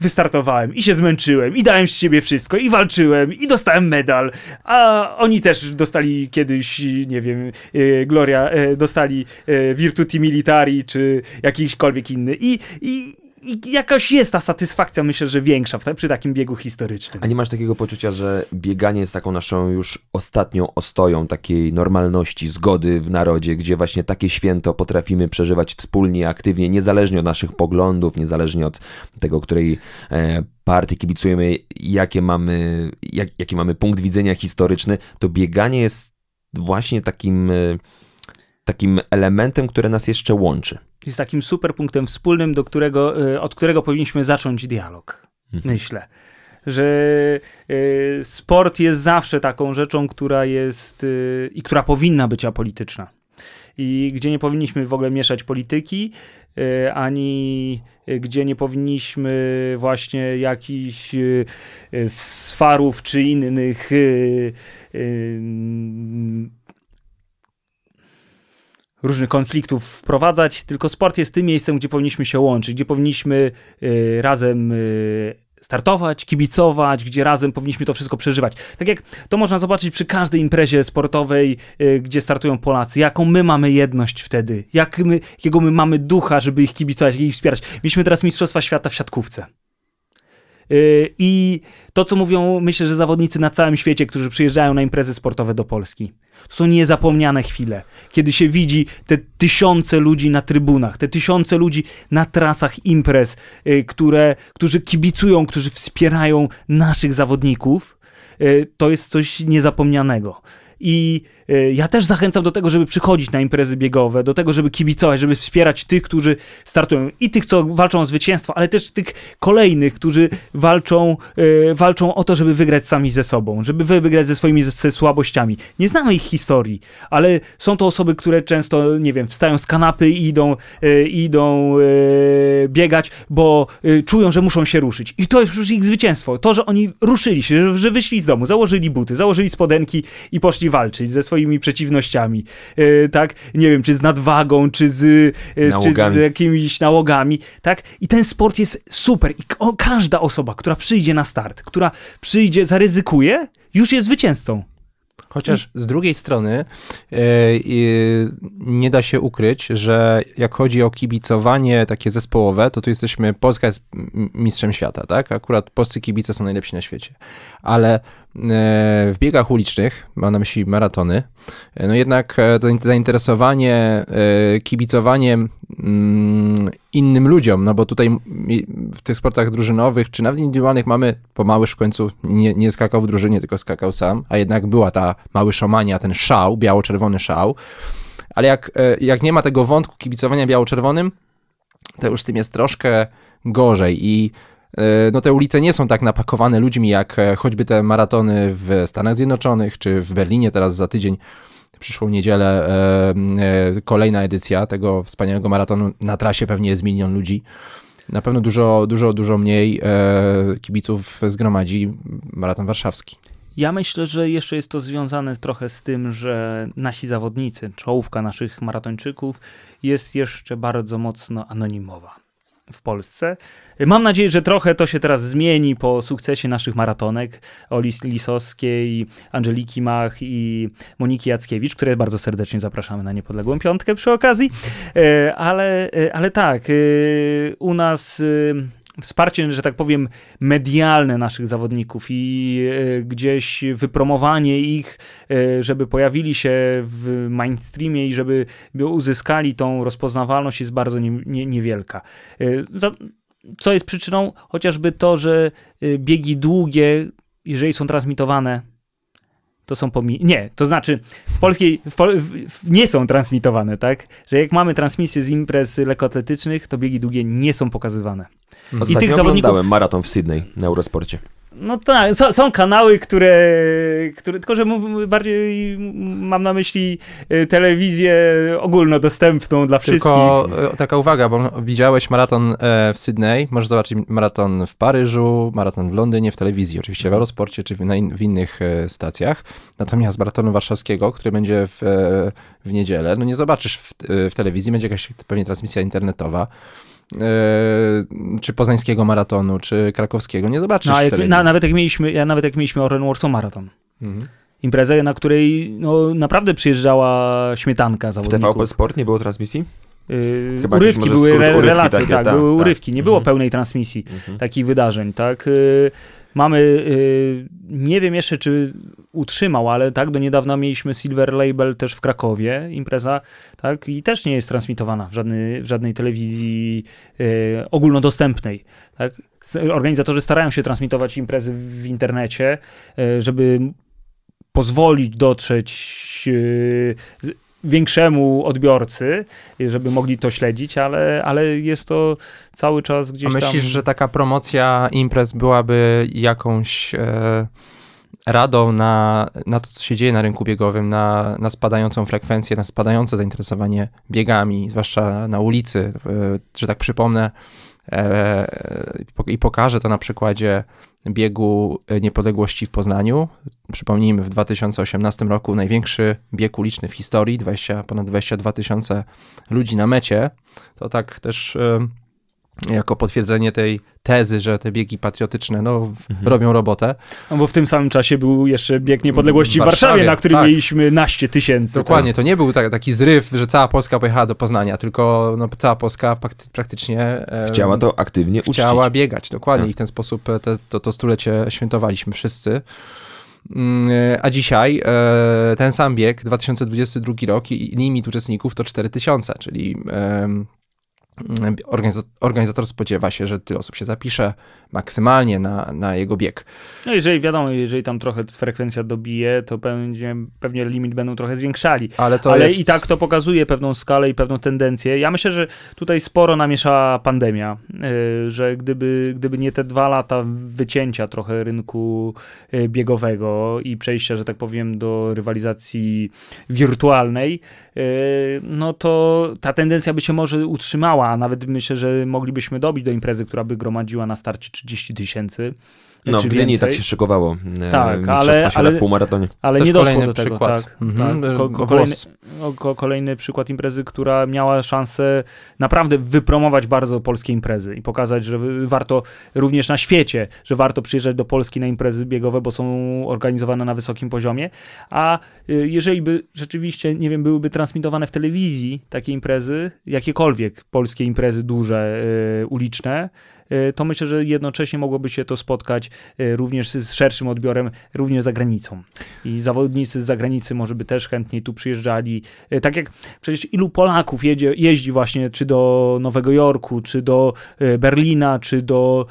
wystartowałem i się zmęczyłem i dałem z siebie wszystko i walczyłem i dostałem medal, a oni też dostali kiedyś, nie wiem, e, Gloria, e, dostali e, Virtuti Militari czy jakiśkolwiek inny. I, i, i jakaś jest ta satysfakcja, myślę, że większa w, przy takim biegu historycznym. A nie masz takiego poczucia, że bieganie jest taką naszą już ostatnią ostoją takiej normalności, zgody w narodzie, gdzie właśnie takie święto potrafimy przeżywać wspólnie, aktywnie, niezależnie od naszych poglądów, niezależnie od tego, której e, partii kibicujemy, jakie mamy, jak, jaki mamy punkt widzenia historyczny, to bieganie jest właśnie takim, e, takim elementem, które nas jeszcze łączy. Jest takim super punktem wspólnym, do którego, e, od którego powinniśmy zacząć dialog. Mhm. Myślę. Że e, sport jest zawsze taką rzeczą, która jest e, i która powinna być apolityczna. I gdzie nie powinniśmy w ogóle mieszać polityki, ani gdzie nie powinniśmy właśnie jakichś swarów czy innych różnych konfliktów wprowadzać, tylko sport jest tym miejscem, gdzie powinniśmy się łączyć, gdzie powinniśmy y, razem y, startować, kibicować, gdzie razem powinniśmy to wszystko przeżywać. Tak jak to można zobaczyć przy każdej imprezie sportowej, y, gdzie startują Polacy, jaką my mamy jedność wtedy, jak my, jakiego my mamy ducha, żeby ich kibicować, ich wspierać. Mieliśmy teraz Mistrzostwa Świata w siatkówce. Y, I to, co mówią, myślę, że zawodnicy na całym świecie, którzy przyjeżdżają na imprezy sportowe do Polski, to są niezapomniane chwile, kiedy się widzi te tysiące ludzi na trybunach, te tysiące ludzi na trasach imprez, y, które, którzy kibicują, którzy wspierają naszych zawodników. Y, To jest coś niezapomnianego. I y, ja też zachęcam do tego, żeby przychodzić na imprezy biegowe, do tego, żeby kibicować, żeby wspierać tych, którzy startują i tych, co walczą o zwycięstwo, ale też tych kolejnych, którzy walczą, y, walczą o to, żeby wygrać sami ze sobą, żeby wy- wygrać ze swoimi ze, słabościami. Nie znamy ich historii, ale są to osoby, które często, nie wiem, wstają z kanapy i idą, y, idą biegać, bo czują, że muszą się ruszyć. I to jest już ich zwycięstwo. To, że oni ruszyli się, że wyszli z domu, założyli buty, założyli spodenki i poszli walczyć ze swoimi przeciwnościami. Y, tak? Nie wiem, czy z nadwagą, czy z, y, czy z jakimiś nałogami. Tak? I ten sport jest super. I każda osoba, która przyjdzie na start, która przyjdzie, zaryzykuje, już jest zwycięzcą. Chociaż z drugiej strony e, e, nie da się ukryć, że jak chodzi o kibicowanie takie zespołowe, to tu jesteśmy, Polska jest mistrzem świata, tak? Akurat polscy kibice są najlepsi na świecie. Ale e, w biegach ulicznych, mam na myśli maratony, e, no jednak e, to zainteresowanie e, kibicowaniem mm, innym ludziom, no bo tutaj w tych sportach drużynowych, czy nawet indywidualnych mamy, bo Małysz w końcu nie, nie skakał w drużynie, tylko skakał sam, a jednak była ta mały szomania, ten szał, biało-czerwony szał, ale jak, e, jak nie ma tego wątku kibicowania biało-czerwonym, to już z tym jest troszkę gorzej i e, no te ulice nie są tak napakowane ludźmi, jak e, choćby te maratony w Stanach Zjednoczonych, czy w Berlinie teraz za tydzień, przyszłą niedzielę e, e, kolejna edycja tego wspaniałego maratonu. Na trasie pewnie jest milion ludzi. na pewno dużo, dużo, dużo mniej e, kibiców zgromadzi maraton warszawski. Ja myślę, że jeszcze jest to związane trochę z tym, że nasi zawodnicy, czołówka naszych maratończyków jest jeszcze bardzo mocno anonimowa w Polsce. Mam nadzieję, że trochę to się teraz zmieni po sukcesie naszych maratonek Oli Lisowskiej, Angeliki Mach i Moniki Jackiewicz, które bardzo serdecznie zapraszamy na Niepodległą Piątkę przy okazji. E, ale, e, ale tak, e, u nas wsparcie, że tak powiem, medialne naszych zawodników i e, gdzieś wypromowanie ich, e, żeby pojawili się w mainstreamie i żeby uzyskali tą rozpoznawalność jest bardzo nie, nie, niewielka. E, co jest przyczyną? Chociażby to, że biegi długie, jeżeli są transmitowane to są pomi... Nie, to znaczy w polskiej w Pol... w... nie są transmitowane, tak? Że jak mamy transmisję z imprez lekkoatletycznych, to biegi długie nie są pokazywane. Ostatnio I tych zawodników maraton w Sydney na Eurosporcie. No tak, są, są, kanały, które, które tylko że bardziej mam na myśli y, telewizję ogólnodostępną dla wszystkich. Tylko taka uwaga, bo widziałeś maraton e, w Sydney, możesz zobaczyć maraton w Paryżu, maraton w Londynie w telewizji, oczywiście w Eurosporcie czy w, w innych e, stacjach. Natomiast maratonu warszawskiego, który będzie w, e, w niedzielę, no nie zobaczysz w, w telewizji, będzie jakaś pewnie transmisja internetowa. Yy, czy poznańskiego maratonu, czy krakowskiego, nie zobaczysz no, jak, na, nawet jak mieliśmy, ja nawet jak mieliśmy Oren Warsaw Maraton. Mhm. Imprezę, na której no, naprawdę przyjeżdżała śmietanka zawodników. W TVP Sport nie było transmisji? Yy, Chyba urywki były, skrót, re, urywki relacje, takie, tak, tak, były tak. urywki, nie było mhm. pełnej transmisji mhm. takich wydarzeń, tak. Yy, mamy, yy, nie wiem jeszcze, czy utrzymał, ale tak, do niedawna mieliśmy Silver Label też w Krakowie, impreza, tak, i też nie jest transmitowana w, żadnej, w żadnej telewizji ogólnodostępnej, tak. Organizatorzy starają się transmitować imprezy w internecie, żeby pozwolić dotrzeć większemu odbiorcy, żeby mogli to śledzić, ale, ale jest to cały czas gdzieś A myślisz, tam... że taka promocja imprez byłaby jakąś e, radą na, na to, co się dzieje na rynku biegowym, na, na spadającą frekwencję, na spadające zainteresowanie biegami, zwłaszcza na ulicy, e, że tak przypomnę, e, i pokażę to na przykładzie biegu niepodległości w Poznaniu. Przypomnijmy, w 2018 roku największy bieg uliczny w historii, 20, ponad 22 tysiące ludzi na mecie. To tak też jako potwierdzenie tej tezy, że te biegi patriotyczne no, mhm. robią robotę. No bo w tym samym czasie był jeszcze bieg niepodległości w Warszawie, Warszawie na którym tak. mieliśmy naście tysięcy. Dokładnie, tak. to nie był tak, taki zryw, że cała Polska pojechała do Poznania, tylko no, cała Polska praktycznie chciała to aktywnie chciała uczcić. biegać, dokładnie tak. i w ten sposób te, to, to stulecie świętowaliśmy wszyscy. Mm, a dzisiaj e, ten sam bieg, 2022 rok i limit uczestników to 4000, czyli organizator spodziewa się, że tyle osób się zapisze maksymalnie na, na jego bieg. No jeżeli wiadomo, jeżeli tam trochę frekwencja dobije, to pewnie, pewnie limit będą trochę zwiększali. Ale, Ale jest... i tak to pokazuje pewną skalę i pewną tendencję. Ja myślę, że tutaj sporo namieszała pandemia, y, że gdyby, gdyby nie te dwa lata wycięcia trochę rynku y, biegowego i przejścia, że tak powiem, do rywalizacji wirtualnej, y, no to ta tendencja by się może utrzymała, a nawet myślę, że moglibyśmy dobić do imprezy, która by gromadziła na starcie 30 tysięcy. No, w Gdyni tak się szykowało. E, tak, ale, ale, w półmaratonie. Ale nie doszło do tego. Przykład. Tak, mhm. tak. Ko, ko, kolejny, ko, kolejny przykład imprezy, która miała szansę naprawdę wypromować bardzo polskie imprezy i pokazać, że warto również na świecie, że warto przyjeżdżać do Polski na imprezy biegowe, bo są organizowane na wysokim poziomie. A y, jeżeli by rzeczywiście, nie wiem, byłyby transmitowane w telewizji takie imprezy, jakiekolwiek polskie imprezy duże, y, uliczne, to myślę, że jednocześnie mogłoby się to spotkać e, również z szerszym odbiorem, również za granicą. I zawodnicy z zagranicy może by też chętniej tu przyjeżdżali. E, tak jak przecież ilu Polaków jedzie, jeździ właśnie czy do Nowego Jorku, czy do Berlina, czy do...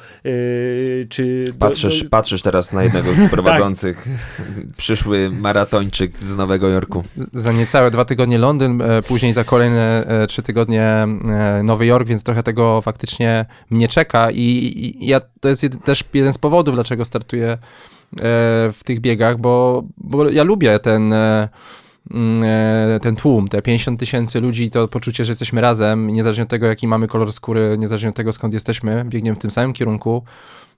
Czy patrzysz, do... patrzysz teraz na jednego z prowadzących, tak. przyszły maratończyk z Nowego Jorku. Za niecałe dwa tygodnie Londyn, później za kolejne trzy tygodnie Nowy Jork, więc trochę tego faktycznie mnie czeka i, i ja, to jest jed, też jeden z powodów, dlaczego startuję e, w tych biegach, bo, bo ja lubię ten, e, mm, e, ten tłum, te 50 tysięcy ludzi, to poczucie, że jesteśmy razem, niezależnie od tego, jaki mamy kolor skóry, niezależnie od tego, skąd jesteśmy, biegniemy w tym samym kierunku,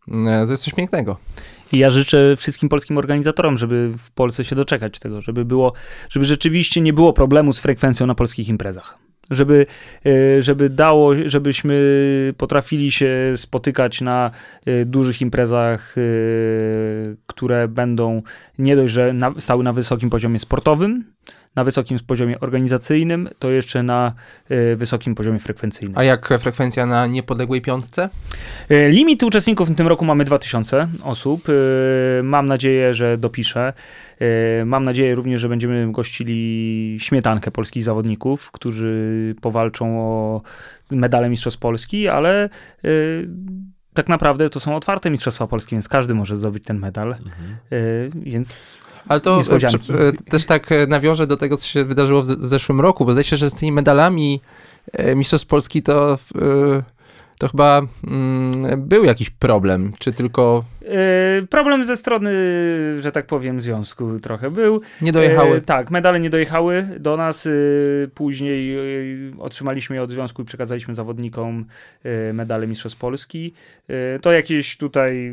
mm, to jest coś pięknego. I ja życzę wszystkim polskim organizatorom, żeby w Polsce się doczekać tego, żeby było, żeby rzeczywiście nie było problemu z frekwencją na polskich imprezach żeby, e, żeby dało, żebyśmy potrafili się spotykać na e, dużych imprezach, e, które będą nie dość, że na, stały na wysokim poziomie sportowym, na wysokim poziomie organizacyjnym, to jeszcze na y, wysokim poziomie frekwencyjnym. A jak frekwencja na niepodległej piątce? Y, limit uczestników w tym roku mamy 2000 osób. Y, mam nadzieję, że dopiszę. Mam nadzieję również, że będziemy gościli śmietankę polskich zawodników, którzy powalczą o medale Mistrzostw Polski, ale tak naprawdę to są otwarte Mistrzostwa Polskie, więc każdy może zdobyć ten medal. Mhm. Więc ale to e, też tak e, nawiążę do tego, co się wydarzyło w zeszłym roku, bo zdaje się, że z tymi medalami e, Mistrzostw Polski to to chyba mm, był jakiś problem, czy tylko... Yy, problem ze strony, że tak powiem, związku trochę był. Nie dojechały. Yy, tak, medale nie dojechały do nas. Yy, później otrzymaliśmy je od związku i przekazaliśmy zawodnikom medale Mistrzostw Polski. to jakieś tutaj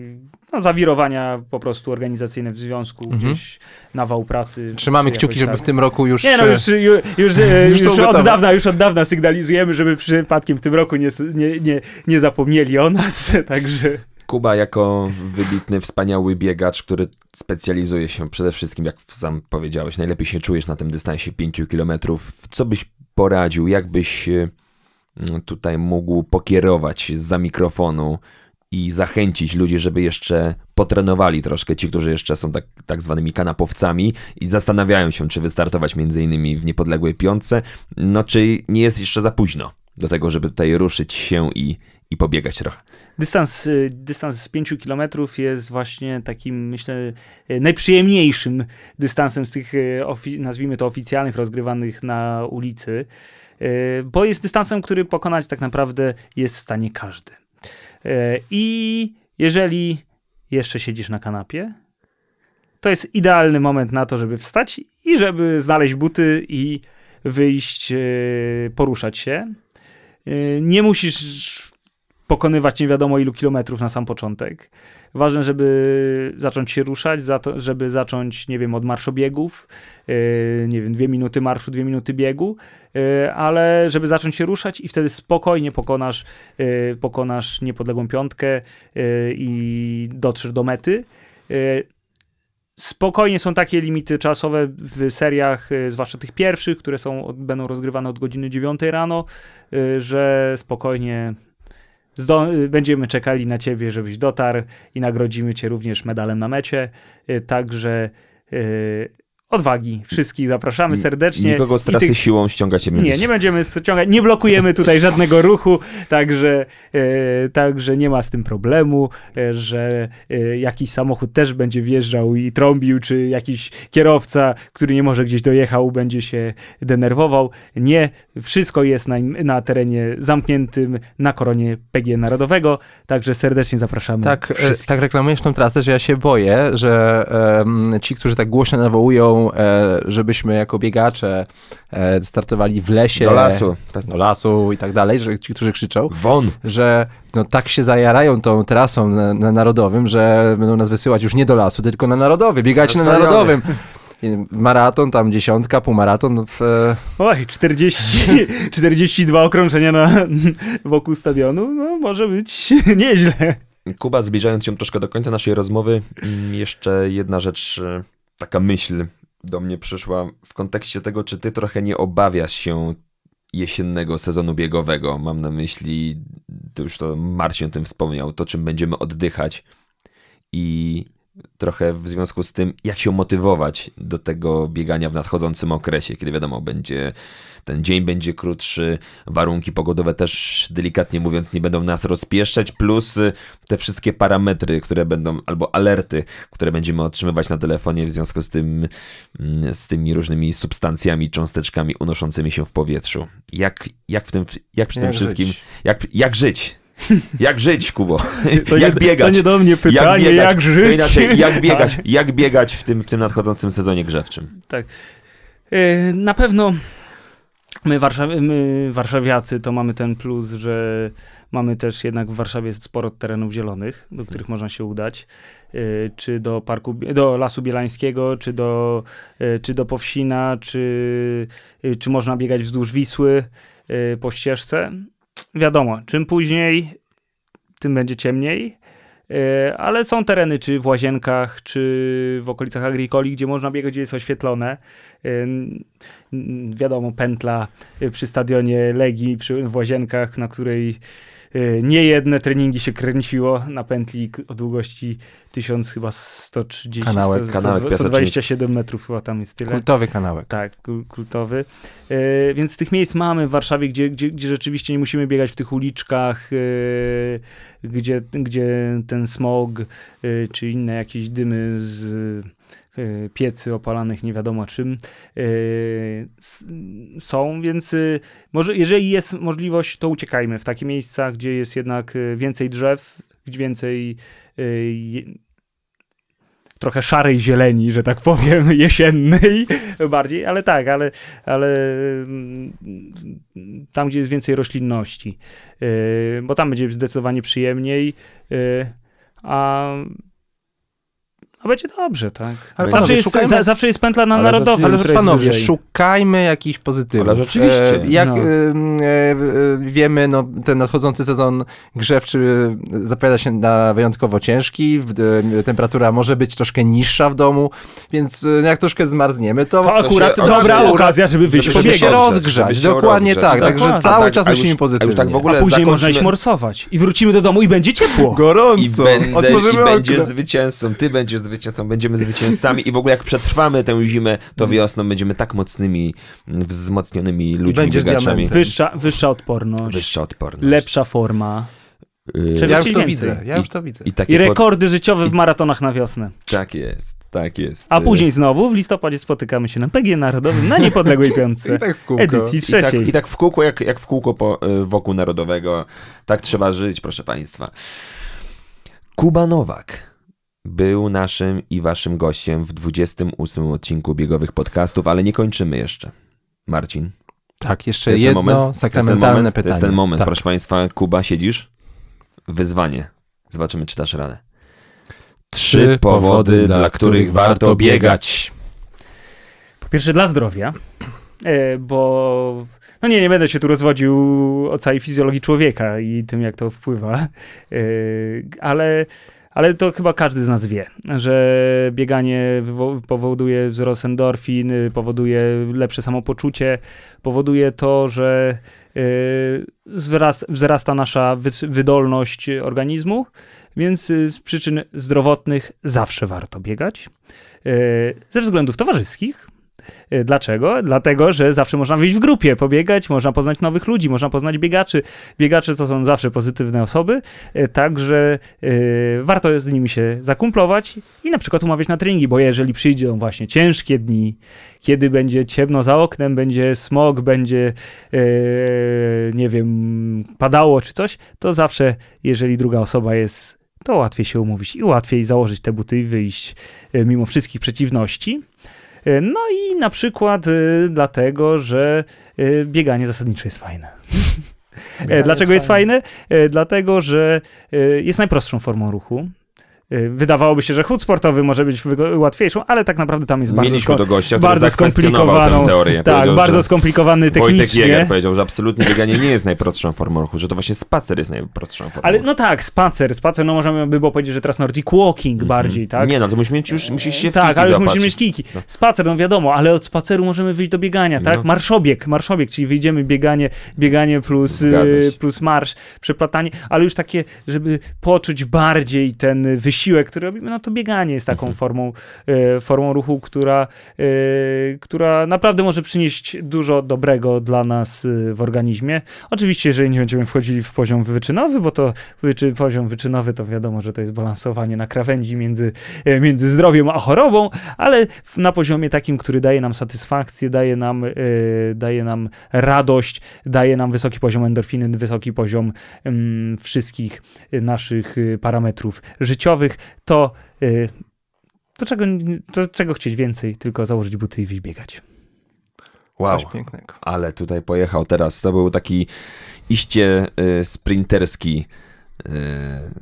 no, zawirowania po prostu organizacyjne w związku, mhm. gdzieś nawał pracy. Trzymamy kciuki, żeby tak. w tym roku już... Nie no, już, już, już, już, już od, dawna, już od dawna sygnalizujemy, żeby przypadkiem w tym roku nie, nie, nie, nie zapomnieli o nas, także... Kuba jako wybitny, wspaniały biegacz, który specjalizuje się przede wszystkim, jak sam powiedziałeś, najlepiej się czujesz na tym dystansie 5 kilometrów. Co byś poradził, jak byś e, tutaj mógł pokierować za mikrofonu i zachęcić ludzi, żeby jeszcze potrenowali troszkę, ci, którzy jeszcze są tak, tak zwanymi kanapowcami i zastanawiają się, czy wystartować między innymi w niepodległej piątce, no czy nie jest jeszcze za późno do tego, żeby tutaj ruszyć się i, i pobiegać trochę. Dystans, y, dystans z 5 km jest właśnie takim, myślę, y, najprzyjemniejszym dystansem z tych, y, nazwijmy to, oficjalnych, rozgrywanych na ulicy, bo jest dystansem, który pokonać tak naprawdę jest w stanie każdy. I jeżeli jeszcze siedzisz na kanapie, to jest idealny moment na to, żeby wstać i żeby znaleźć buty i wyjść, poruszać się. Nie musisz pokonywać nie wiadomo ilu kilometrów na sam początek. Ważne, żeby zacząć się ruszać, żeby zacząć, nie wiem, od marszobiegów, yy, nie wiem, dwie minuty marszu, dwie minuty biegu, yy, ale żeby zacząć się ruszać i wtedy spokojnie pokonasz, yy, pokonasz niepodległą piątkę i dotrzesz do mety. Spokojnie są takie limity czasowe w seriach, zwłaszcza tych pierwszych, które są, będą rozgrywane od godziny 9 rano, że spokojnie będziemy czekali na ciebie, żebyś dotarł i nagrodzimy cię również medalem na mecie. Y, także y, odwagi. Wszystkich zapraszamy serdecznie. Nikogo z trasy tych... siłą ściągacie Nie, nie będziemy ściągać, nie blokujemy tutaj żadnego ruchu, także, e, także nie ma z tym problemu, e, że e, jakiś samochód też będzie wjeżdżał i trąbił, czy jakiś kierowca, który nie może gdzieś dojechał, będzie się denerwował. Nie, wszystko jest na, na terenie zamkniętym, na koronie PG Narodowego, także serdecznie zapraszamy. Tak, e, tak reklamujesz tą trasę, że ja się boję, że ci, którzy tak głośno nawołują E, żebyśmy jako biegacze e, startowali w lesie. Do lasu. Do lasu i tak dalej, że ci, którzy krzyczą. Won. Że no tak się zajarają tą trasą na, na Narodowym, że będą nas wysyłać już nie do lasu, tylko na Narodowy. Biegajcie na, na Narodowym. Maraton, tam dziesiątka, półmaraton. W... E, Oj, 40, 42 okrążenia na, wokół stadionu, no może być nieźle. Kuba, zbliżając się troszkę do końca naszej rozmowy, mm, jeszcze jedna rzecz, taka myśl do mnie przyszła w kontekście tego, czy ty trochę nie obawiasz się jesiennego sezonu biegowego. Mam na myśli, to już to Marcin o tym wspomniał, to czym będziemy oddychać i trochę w związku z tym, jak się motywować do tego biegania w nadchodzącym okresie, kiedy wiadomo, będzie ten dzień będzie krótszy, warunki pogodowe też delikatnie mówiąc nie będą nas rozpieszczać, plus y, te wszystkie parametry, które będą, albo alerty, które będziemy otrzymywać na telefonie w związku z tym, mm, z tymi różnymi substancjami, cząsteczkami unoszącymi się w powietrzu. Jak, jak w tym, jak przy jak tym wszystkim, jak, jak żyć? Jak żyć, Kubo? To jak nie, biegać? To nie do mnie pytanie, jak, biegać, jak żyć? inaczej, jak biegać, jak biegać w tym, w tym nadchodzącym sezonie grzewczym? Tak. E, Na pewno my, Warszaw- my warszawiacy to mamy ten plus, że mamy też jednak w Warszawie sporo terenów zielonych, do których można się udać. E, Czy do parku, do Lasu Bielańskiego, czy do, e, czy do Powsina, czy, czy można biegać wzdłuż Wisły po ścieżce. Wiadomo, czym później, tym będzie ciemniej. E, Ale są tereny, czy w Łazienkach, czy w okolicach Agricoli, gdzie można biegać, gdzie jest oświetlone. E, Wiadomo, pętla e, przy stadionie Legii przy, w Łazienkach, na której niejedne treningi się kręciło na pętli o długości 1000 chyba 130, Kanałek, 100, kanałek 127 metrów chyba tam jest tyle. Kultowy kanałek. Tak, kul- kultowy. E, więc tych miejsc mamy w Warszawie, gdzie, gdzie, gdzie rzeczywiście nie musimy biegać w tych uliczkach, e, gdzie, gdzie ten smog czy inne jakieś dymy z piecy opalanych nie wiadomo czym e, są, więc e, może jeżeli jest możliwość, to uciekajmy w takie miejsca, gdzie jest jednak e, więcej drzew, gdzie więcej e, trochę szarej zieleni, że tak powiem, jesiennej bardziej, ale tak, ale, ale mm, tam, gdzie jest więcej roślinności, bo tam będzie zdecydowanie przyjemniej, a, a będzie dobrze, tak. Ale Zawsze panowie, jest, szukajmy, za, zawsze jest pętla na Ale narodowym, ale panowie, szukajmy jakichś pozytywów. Ale rzeczywiście. E, jak No. e, e, wiemy, no, ten nadchodzący sezon grzewczy zapowiada się na wyjątkowo ciężki. W, e, temperatura może być troszkę niższa w domu, więc e, jak troszkę zmarzniemy, to, To akurat się- dobra żeby- okazja, żeby wyjść żeby żeby się rozgrzać, żeby się Dokładnie rozgrzać, tak, tak. także Dokładnie. cały tak, czas a już- myślimy a już pozytywnie. tak w ogóle A później można iść morsować i wrócimy do domu i będzie ciepło. I, Gorąco! będę, i będziesz zwycięzcą, ty będziesz zwycięzcą, będziemy zwycięzcami i w ogóle jak przetrwamy tę zimę, to wiosną będziemy tak mocnymi, wzmocnionymi ludźmi, Będziesz biegaczami. Wyższa, wyższa odporność, Wyższa odporność. lepsza forma Y, Ja już to więcej? widzę, ja I- już to widzę. I i pod- rekordy życiowe w maratonach na wiosnę. Tak jest, tak jest. A później znowu w listopadzie spotykamy się na PG Narodowym na Niepodległej Piątce. I tak w kółko. Edycji I tak, trzeciej. I tak w kółko, jak, jak w kółko po, y, wokół Narodowego. Tak trzeba żyć, proszę Państwa. Kuba Nowak był naszym i waszym gościem w 28 odcinku biegowych podcastów, ale nie kończymy jeszcze. Marcin, Tak, jeszcze jest ten jedno moment? Sakramentalne moment? pytanie. To jest ten moment, tak. proszę Państwa. Kuba, siedzisz? Wyzwanie. Zobaczymy, czy dasz radę. Trzy powody, dla których warto biegać. Po pierwsze dla zdrowia, e, bo no nie, nie będę się tu rozwodził o całej fizjologii człowieka i tym, jak to wpływa, e, ale, ale to chyba każdy z nas wie, że bieganie powoduje wzrost endorfin, y, powoduje lepsze samopoczucie, powoduje to, że e, wzrasta, nasza wy- wydolność organizmu, więc y, z przyczyn zdrowotnych zawsze warto biegać. Ze względów towarzyskich. E, Dlaczego? Dlatego, że zawsze można wyjść w grupie, pobiegać, można poznać nowych ludzi, można poznać biegaczy. Biegacze to są zawsze pozytywne osoby, e, także e, warto z nimi się zakumplować i na przykład umawiać na treningi, bo jeżeli przyjdą właśnie ciężkie dni, kiedy będzie ciemno za oknem, będzie smog, będzie nie wiem, padało czy coś, to zawsze, jeżeli druga osoba jest, to łatwiej się umówić i łatwiej założyć te buty i wyjść mimo wszystkich przeciwności. E, No i na przykład e, dlatego, że e, bieganie zasadniczo jest fajne. E, Dlaczego jest fajne? E, Dlatego, że jest najprostszą formą ruchu. E, Wydawałoby się, że chód sportowy może być łatwiejszą, ale tak naprawdę tam jest bardzo, Mieliśmy do gościa, bardzo skomplikowaną- teorię. tak, bardzo skomplikowany Wojtek technicznie. Jäger powiedział, że absolutnie bieganie nie jest najprostszą formą ruchu, że to właśnie spacer jest najprostszą formą Ale no tak, spacer, spacer, no możemy by było powiedzieć, że teraz Nordic Walking bardziej, tak? Nie, no to musimy mieć już, musisz się w tak, ale już musimy mieć kijki. No. Spacer, no wiadomo, ale od spaceru możemy wyjść do biegania, tak? No. Marszobieg, marszobieg, czyli wyjdziemy bieganie, bieganie plus, y, plus marsz, przeplatanie, ale już takie, żeby poczuć bardziej ten wysiłek, który robimy, no to bieganie jest taką Mhm. formą, y, formą ruchu, która, y, która naprawdę może przynieść dużo dobrego dla nas y, w organizmie. Oczywiście, jeżeli nie będziemy wchodzili w poziom wyczynowy, bo to wyczy, poziom wyczynowy to wiadomo, że to jest balansowanie na krawędzi między, e, między zdrowiem a chorobą, ale na poziomie takim, który daje nam satysfakcję, daje nam, e, daje nam radość, daje nam wysoki poziom endorfiny, wysoki poziom mm, wszystkich e, naszych e, parametrów życiowych, to, e, to, czego, to czego chcieć więcej, tylko założyć buty i wyjść biegać. Wow. Coś pięknego. Ale tutaj pojechał teraz. To był taki iście y, sprinterski. Y,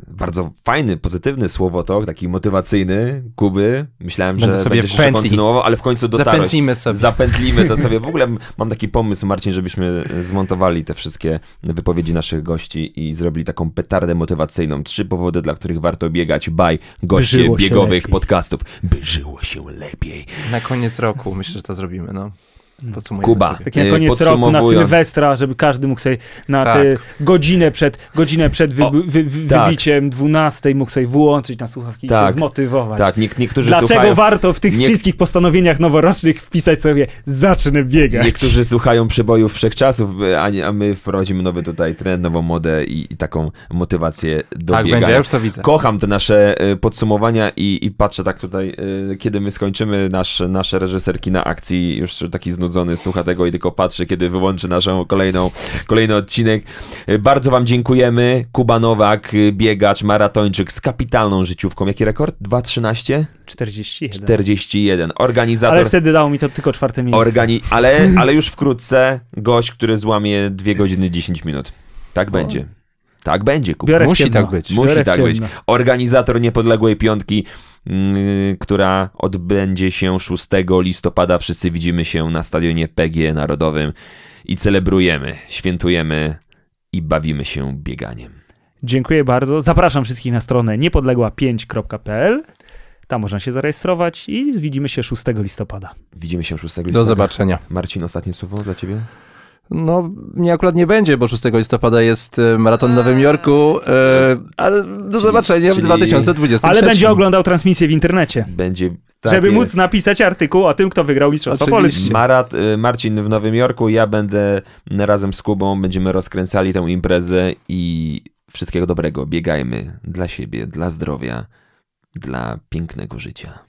Bardzo fajny, pozytywny słowotok, taki motywacyjny Kuby. Myślałem, Będę że sobie będziesz wpętli. kontynuował, ale w końcu dotarłeś. Zapętlimy sobie. Zapętlimy to sobie. W ogóle mam taki pomysł, Marcin, żebyśmy zmontowali te wszystkie wypowiedzi naszych gości i zrobili taką petardę motywacyjną. Trzy powody, dla których warto biegać. Baj, goście biegowych lepiej. podcastów. By żyło się lepiej. Na koniec roku myślę, że to zrobimy, no. Podsumujemy Kuba. sobie. Tak na koniec roku, na Sylwestra, żeby każdy mógł sobie na Tak. tę godzinę przed, godzinę przed wy, wy, wy, tak. wybiciem 12 mógł sobie włączyć na słuchawki i Tak. się zmotywować. Tak, nie, niektórzy Dlaczego słuchają... warto w tych nie- wszystkich postanowieniach noworocznych wpisać sobie zacznę biegać? Niektórzy słuchają przebojów wszechczasów, a, nie- a my wprowadzimy nowy tutaj trend, nową modę i, i taką motywację do Tak biegania. będzie, ja już to widzę. Kocham te nasze y, podsumowania i, i patrzę tak tutaj, y, kiedy my skończymy nasz, nasze reżyserki na akcji, już taki znudzony słucha tego i tylko patrzy, kiedy wyłączy naszą kolejną, kolejny odcinek. Y, Bardzo wam dziękujemy. Kuba Nowak, y, biegacz, maratończyk z kapitalną życiówką. Jaki rekord? 2.13? 41. 41. Organizator... Ale wtedy dało mi to tylko czwarte miejsce. Organi ale, ale już wkrótce gość, który złamie 2 godziny 10 minut. Tak będzie. Tak będzie, Kuba. Biorę Musi tak być. Musi Biorę w tak być. Organizator niepodległej piątki, yy, która odbędzie się 6 listopada. Wszyscy widzimy się na stadionie PG Narodowym i celebrujemy, świętujemy i bawimy się bieganiem. Dziękuję bardzo. Zapraszam wszystkich na stronę niepodległa5.pl. Tam można się zarejestrować i widzimy się 6 listopada. Widzimy się 6 listopada. Do zobaczenia. Marcin, ostatnie słowo dla ciebie? No, mnie akurat nie będzie, bo 6 listopada jest e, maraton w Nowym Jorku, e, ale do zobaczenia czyli- w 2023. Ale będzie oglądał transmisję w internecie, Będzie. tak żeby jest. móc napisać artykuł o tym, kto wygrał Mistrzostwa. Polski. Marat, y, Marcin w Nowym Jorku, ja będę razem z Kubą, będziemy rozkręcali tę imprezę i wszystkiego dobrego. Biegajmy dla siebie, dla zdrowia, dla pięknego życia.